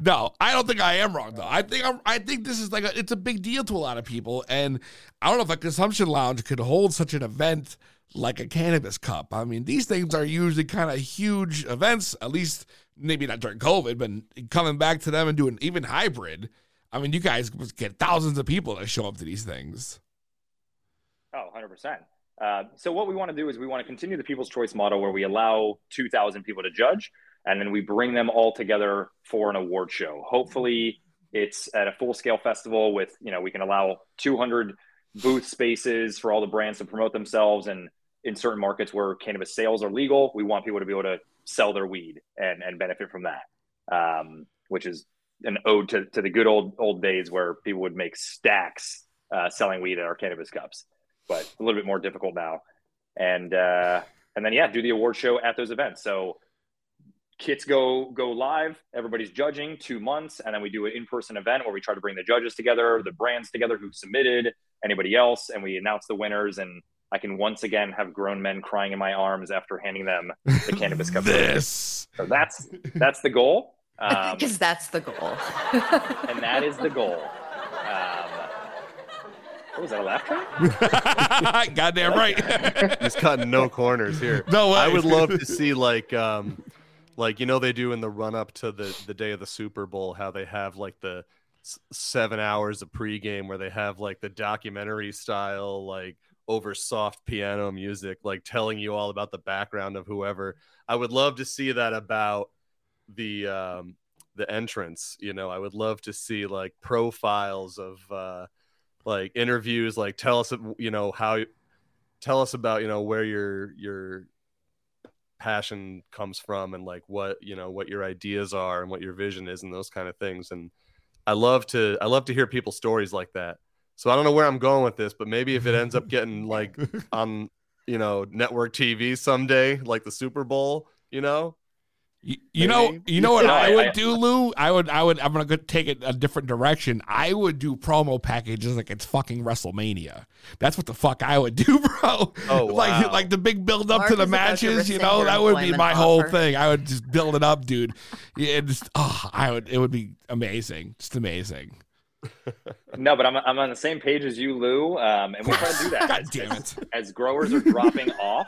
No, I don't think I am wrong though. I think I'm, I think this is like a, it's a big deal to a lot of people, and I don't know if a consumption lounge could hold such an event like a cannabis cup. I mean, these things are usually kind of huge events, at least maybe not during COVID, but coming back to them and doing even hybrid. I mean, you guys get thousands of people that show up to these things. Oh, 100%. Uh, so what we want to do is we want to continue the People's Choice model where we allow 2,000 people to judge, and then we bring them all together for an award show. Hopefully, it's at a full-scale festival with you know we can allow 200 booth spaces for all the brands to promote themselves, and in certain markets where cannabis sales are legal, we want people to be able to sell their weed and and benefit from that, um, which is an ode to, to the good old old days where people would make stacks uh, selling weed at our cannabis cups but a little bit more difficult now. And uh, and then yeah, do the award show at those events. So kits go go live. Everybody's judging two months, and then we do an in person event where we try to bring the judges together, the brands together who submitted, anybody else, and we announce the winners. And I can once again have grown men crying in my arms after handing them the cannabis cup. This. So that's that's the goal. [LAUGHS] Um, Because that's the goal. [LAUGHS] and that is the goal. Um, what was that a laugh track? [LAUGHS] Goddamn right. He's cutting no corners here. No way. I would love to see like um like you know they do in the run up to the the day of the Super Bowl how they have like the s- 7 hours of pregame where they have like the documentary style like over soft piano music like telling you all about the background of whoever. I would love to see that about the um the entrance, you know. I would love to see like profiles of uh like interviews like tell us you know how tell us about you know where your your passion comes from and like what you know what your ideas are and what your vision is and those kind of things and i love to i love to hear people's stories like that so i don't know where i'm going with this but maybe if it ends up getting [LAUGHS] like on you know network tv someday like the super bowl you know You, you know, you know what No, I I- would I- do, Lou? I would, I would, I'm gonna go take it a different direction. I would do promo packages like it's fucking WrestleMania. That's what the fuck I would do, [LAUGHS] bro. Oh, like, wow. like like the big build up Mark to the is to matches. You know, that would be employment my whole thing. I would just build it up, dude. Yeah, it just, oh, I would. It would be amazing, just amazing. No, but I'm, I'm on the same page as you, Lou, um, and we try to do that. [LAUGHS] God as, damn it. As growers are dropping [LAUGHS] off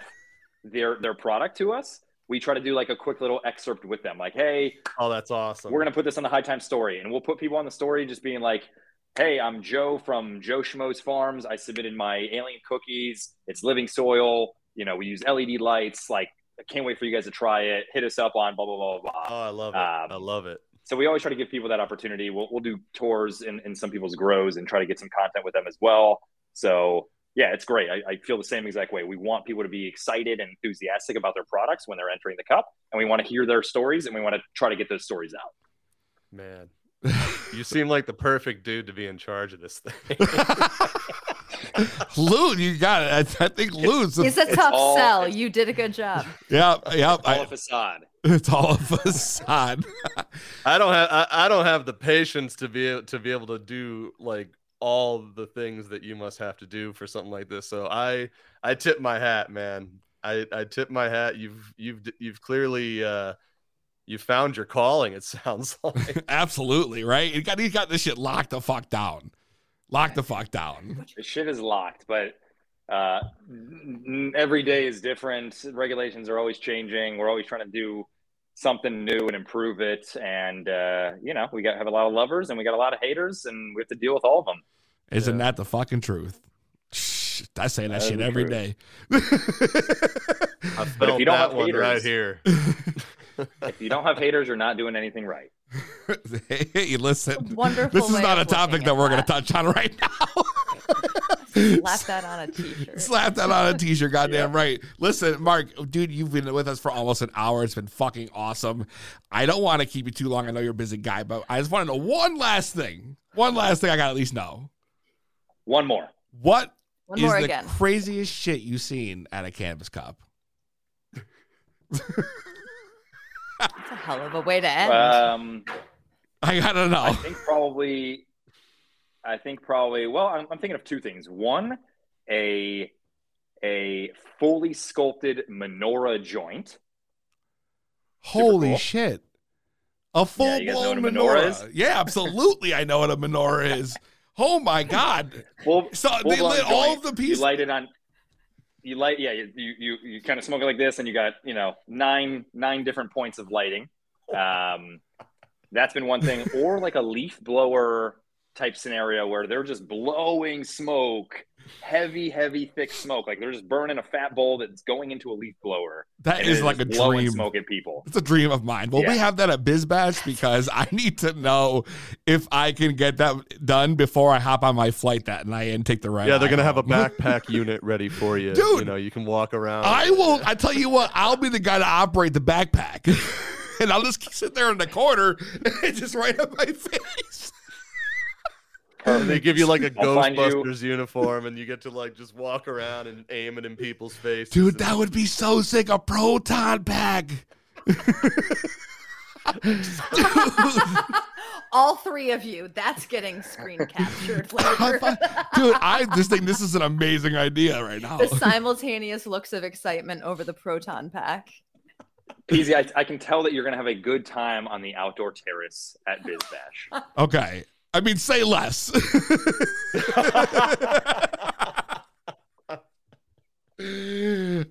their their product to us, we try to do like a quick little excerpt with them, like, "Hey, oh that's awesome we're gonna put this on the High Time story," and we'll put people on the story just being like, "Hey, I'm Joe from Joe Schmo's Farms. I submitted my alien cookies. It's living soil. You know, we use LED lights. Like, I can't wait for you guys to try it. Hit us up on blah blah blah blah." oh i love it Um, i love it so we always try to give people that opportunity. We'll, we'll do tours in, in some people's grows and try to get some content with them as well. So yeah, it's great. I, I feel the same exact way. We want people to be excited and enthusiastic about their products when they're entering the cup, and we want to hear their stories, and we want to try to get those stories out. Man, [LAUGHS] you seem like the perfect dude to be in charge of this thing. [LAUGHS] Lou, you got it. I, I think Lou's. He's a It's tough all- sell. You did a good job. Yeah, yeah. All I, a facade. It's all a facade. I don't have I, I don't have the patience to be able to be able to do like all the things that you must have to do for something like this. So I I tip my hat, man. I I tip my hat. You've you've you've clearly uh you found your calling. It [LAUGHS] sounds like [LAUGHS] Absolutely, right? He got he got this shit locked the fuck down. Locked the fuck down. The shit is locked, but uh, n- n- every day is different. Regulations are always changing. We're always trying to do something new and improve it. And uh, you know, we got have a lot of lovers and we got a lot of haters, and we have to deal with all of them. Isn't that the fucking truth? I say that That is shit the every truth. day. I [LAUGHS] But if you don't that have one right here. [LAUGHS] If you don't have haters, you're not doing anything right. [LAUGHS] hey, listen. Wonderful This is not a topic that we're going to touch on right now. Slap that on a t-shirt. Slap that on a t-shirt, goddamn right. Listen, Mark, dude, you've been with us for almost an hour. It's been fucking awesome. I don't want to keep you too long. I know you're a busy guy, but I just want to know one last thing. One last thing I got to at least know. One more. What One is more the again. craziest shit you've seen at a cannabis cup? That's a hell of a way to end. Um, I gotta know. I think probably. I think probably. Well, I'm, I'm thinking of two things. One, a a fully sculpted menorah joint. Holy cool. shit. A full Yeah, you blown menorah menorah. [LAUGHS] Yeah, absolutely. I know what a menorah is. Oh my god. Full, So they full-blown lit all joint. of the You pieces. light it on. You light, yeah. You you you, you kind of smoke it like this, and you got you know nine nine different points of lighting. [LAUGHS] Um, that's been one thing, or like a leaf blower type scenario where they're just blowing smoke, heavy, heavy, thick smoke. Like they're just burning a fat bowl that's going into a leaf blower. That and is it like a blowing dream. Smoke at people. It's a dream of mine. Will we have that at BizBash? Because I need to know if I can get that done before I hop on my flight that night and take the ride. Yeah, they're gonna have a [LAUGHS] backpack unit ready for you. Dude. you know, you can walk around. I will. I tell you what. I'll be the guy to operate the backpack, [LAUGHS] and I'll just sit there in the corner [LAUGHS] and just right up my face. And they give you like a I'll find you- Ghostbusters uniform, and you get to like just walk around and aim it in people's faces. Dude, that would be so sick. A proton pack. [LAUGHS] All three of you. That's getting screen captured later. [LAUGHS] Dude, I just think this is an amazing idea right now. the simultaneous looks of excitement over the proton pack. Easy. I, I can tell that you're gonna have a good time on the outdoor terrace at BizBash. Okay. I mean, say less. [LAUGHS]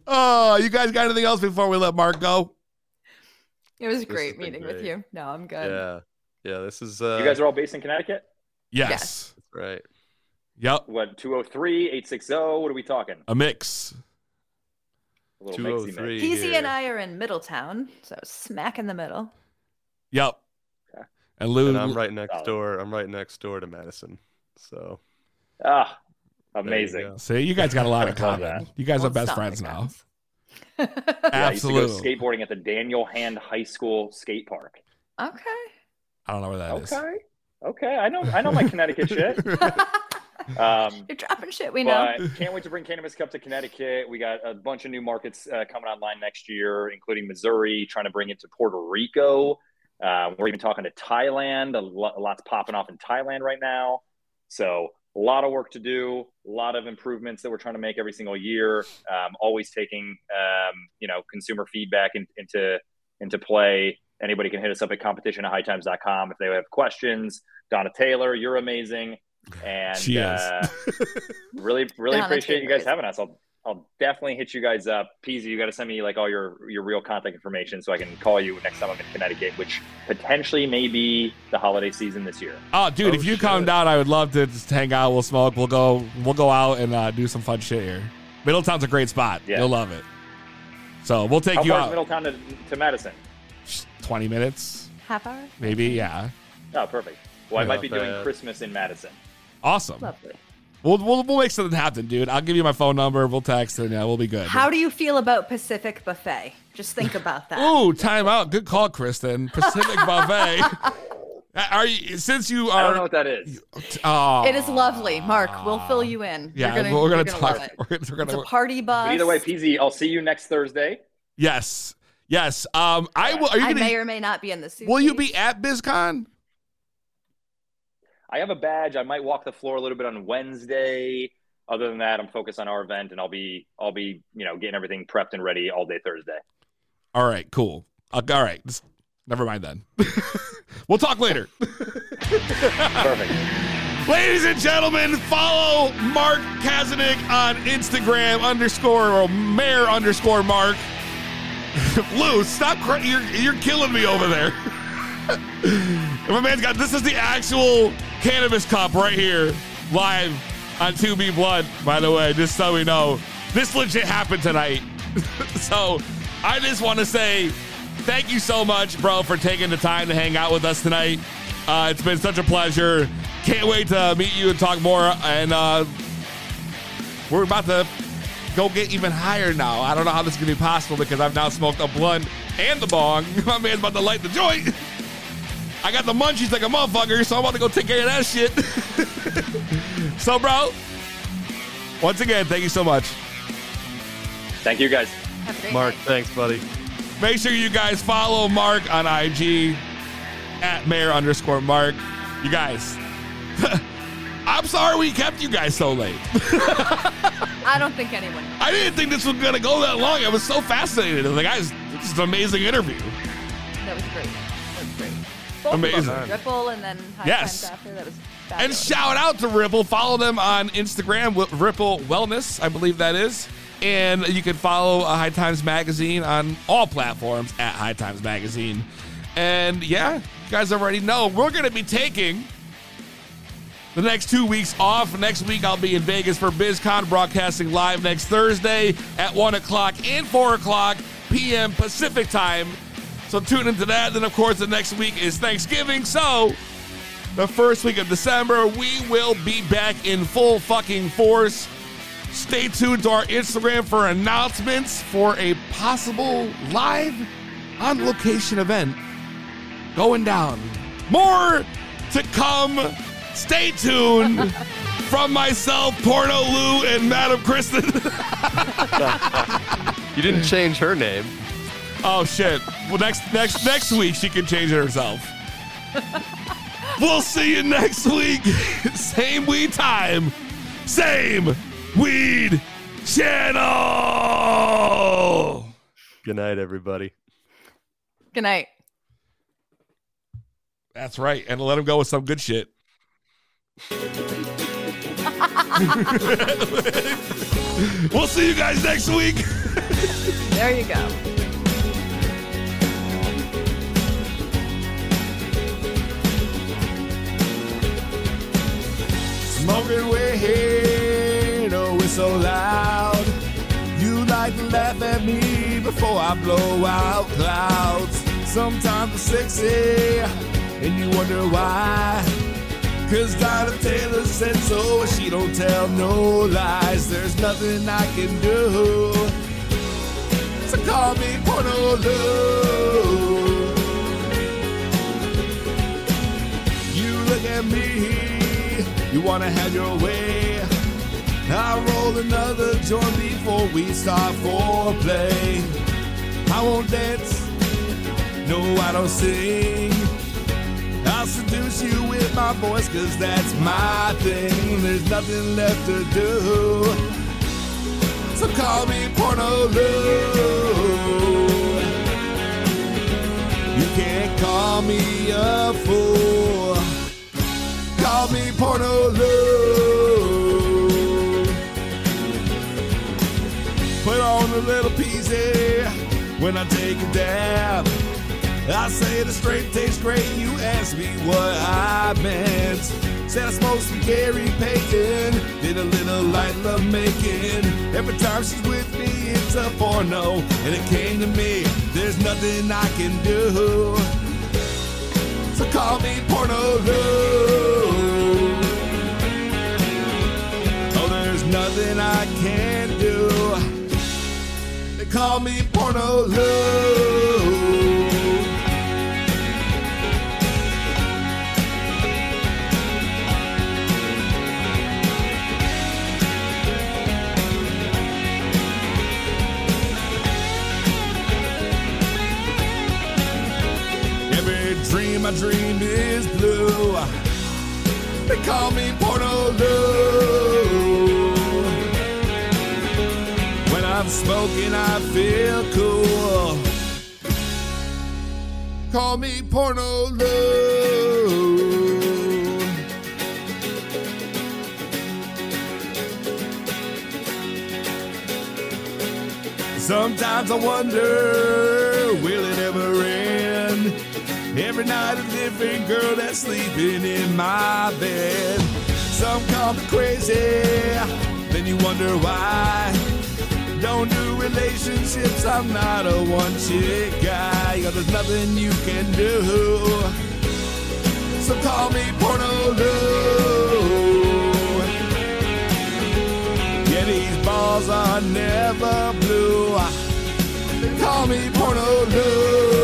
oh, you guys got anything else before we let Mark go? It was has great been meeting with you. No, I'm good. Yeah, yeah. This is. Uh, you guys are all based in Connecticut. Yes. Yes. right. Yep. What 203, 860? What are we talking? A mix. A little Two oh mixy mix. three. Peasy here. and I are in Middletown, so smack in the middle. Yep. Okay. And Lou, And I'm right next door. I'm right next door to Madison. So Ah, there you amazing. go. see, you guys got a lot of [LAUGHS] Love common. You guys are best friends the now. guns. [LAUGHS] Yeah, I used to go Absolutely. skateboarding at the Daniel Hand High School skate park. Okay. I don't know where that is. Okay. Okay. I know I know my Connecticut shit. [LAUGHS] Um You're dropping shit we know. can't wait to bring Cannabis Cup to Connecticut. We got a bunch of new markets uh, coming online next year, including Missouri, trying to bring it to Puerto Rico. Uh, we're even talking to Thailand. A, lo- a lot's popping off in Thailand right now. So a lot of work to do, a lot of improvements that we're trying to make every single year. Um, always taking um, you know consumer feedback in, into into play. Anybody can hit us up at competition at hightimes.com if they have questions. Donna Taylor, you're amazing. [LAUGHS] And She is. uh, really, really Donna appreciate you guys is- having us. I'll, I'll definitely hit you guys up. Peasy, you got to send me like all your your real contact information so I can call you next time I'm in Connecticut, which potentially may be the holiday season this year. Oh, dude, Oh, if you come down, I would love to just hang out. We'll smoke. We'll go. We'll go out and uh, do some fun shit here. Middletown's a great spot. Yeah. You'll love it. So we'll take How you far is out. Middletown to, to Madison? Twenty minutes, Half hour? maybe. Yeah. Oh, perfect. Well, I Yeah, might be not doing bad. Christmas in Madison. Awesome. Lovely. We'll, we'll we'll make something happen, dude. I'll give you my phone number. We'll text and yeah, we'll be good. How do you feel about Pacific Buffet? Just think [LAUGHS] about that. Ooh, time out. Good call, Kristen. Pacific [LAUGHS] Buffet. Are you since you are? I don't know what that is. Oh, It is lovely, Mark. We'll fill you in. Yeah, gonna, we're gonna talk. love it. We're gonna, we're It's gonna a party bus. But either way, PZ, I'll see you next Thursday. yes, yes. Um, I will. Are you I gonna? may or may not be in the suit. will you be at BizCon? I have a badge. I might walk the floor a little bit on Wednesday. Other than that, I'm focused on our event, and I'll be I'll be you know getting everything prepped and ready all day Thursday. All right, cool. All right, never mind then. [LAUGHS] we'll talk later. [LAUGHS] Perfect. Ladies and gentlemen, follow Mark Kazanik on Instagram underscore or mayor underscore Mark. [LAUGHS] Lou, stop! Cr- you're you're killing me over there. My man's got this is the actual cannabis cup right here, live on To Be Blunt. By the way, just so we know, this legit happened tonight. [LAUGHS] so I just want to say thank you so much, bro, for taking the time to hang out with us tonight. Uh, it's been such a pleasure. Can't wait to meet you and talk more. And uh, we're about to go get even higher now. I don't know how this is going to be possible because I've now smoked a blunt and the bong. [LAUGHS] My man's about to light the joint. [LAUGHS] I got the munchies like a motherfucker, so I'm about to go take care of that shit. [LAUGHS] so, bro, once again, thank you so much. Thank you, guys. Have a great Mark, night. thanks, buddy. Make sure you guys follow Mark on IG at mayor underscore Mark. You guys, [LAUGHS] I'm sorry we kept you guys so late. [LAUGHS] I don't think anyone. I didn't think this was gonna go that long. I was so fascinated. Like, guys, this is an amazing interview. That was great. That was great. Both Amazing. Ripple and then High Yes. Times after. That was And shout out to Ripple. Follow them on Instagram, Ripple Wellness, I believe that is. And you can follow uh, High Times Magazine on all platforms at High Times Magazine. And yeah, you guys already know we're going to be taking the next two weeks off. Next week, I'll be in Vegas for BizCon, broadcasting live next Thursday at 1 o'clock and 4 o'clock p.m. Pacific time. So tune into that. Then, of course, the next week is Thanksgiving. So the first week of December, we will be back in full fucking force. Stay tuned to our Instagram for announcements for a possible live on location event going down. More to come. Stay tuned. [LAUGHS] From myself, Porno Lou, and Madam Kristen. [LAUGHS] You didn't change her name. Oh shit! Well, next next next week she can change it herself. [LAUGHS] we'll see you next week. [LAUGHS] Same weed time, same weed channel. Good night, everybody. Good night. That's right, and let him go with some good shit. [LAUGHS] we'll see you guys next week. There you go. Smoking weed, oh, it's so loud. You like to laugh at me before I blow out clouds. Sometimes it's sexy, and you wonder why. Cause Donna Taylor said so, she don't tell no lies. There's nothing I can do. So call me Porno Lou. You look at me, you wanna have your way. I'll roll another joint before we start foreplay. I won't dance, no, I don't sing. I'll seduce you with my voice, cause that's my thing. There's nothing left to do. So call me Porno Lou. You can't call me a fool. Call me Porno Lou. Put on a little peasy when I take a dab. I say the straight tastes great. You ask me what I meant. Said I smoked some Gary Payton. Did a little light love making. Every time she's with me, it's a porno. And it came to me, there's nothing I can do. So call me Porno Lou. nothing I can do. They call me Porno Lou. dream I dreamed is blue. They call me Porno Lou. I'm smoking, I feel cool. Call me Porno Lou. Sometimes I wonder, will it ever end? Every night a different girl that's sleeping in my bed. Some call me crazy, then you wonder why don't do relationships. I'm not a one chick guy. Yeah, there's nothing you can do. So call me Porno Lou. Yeah, these balls are never blue. Call me Porno Lou.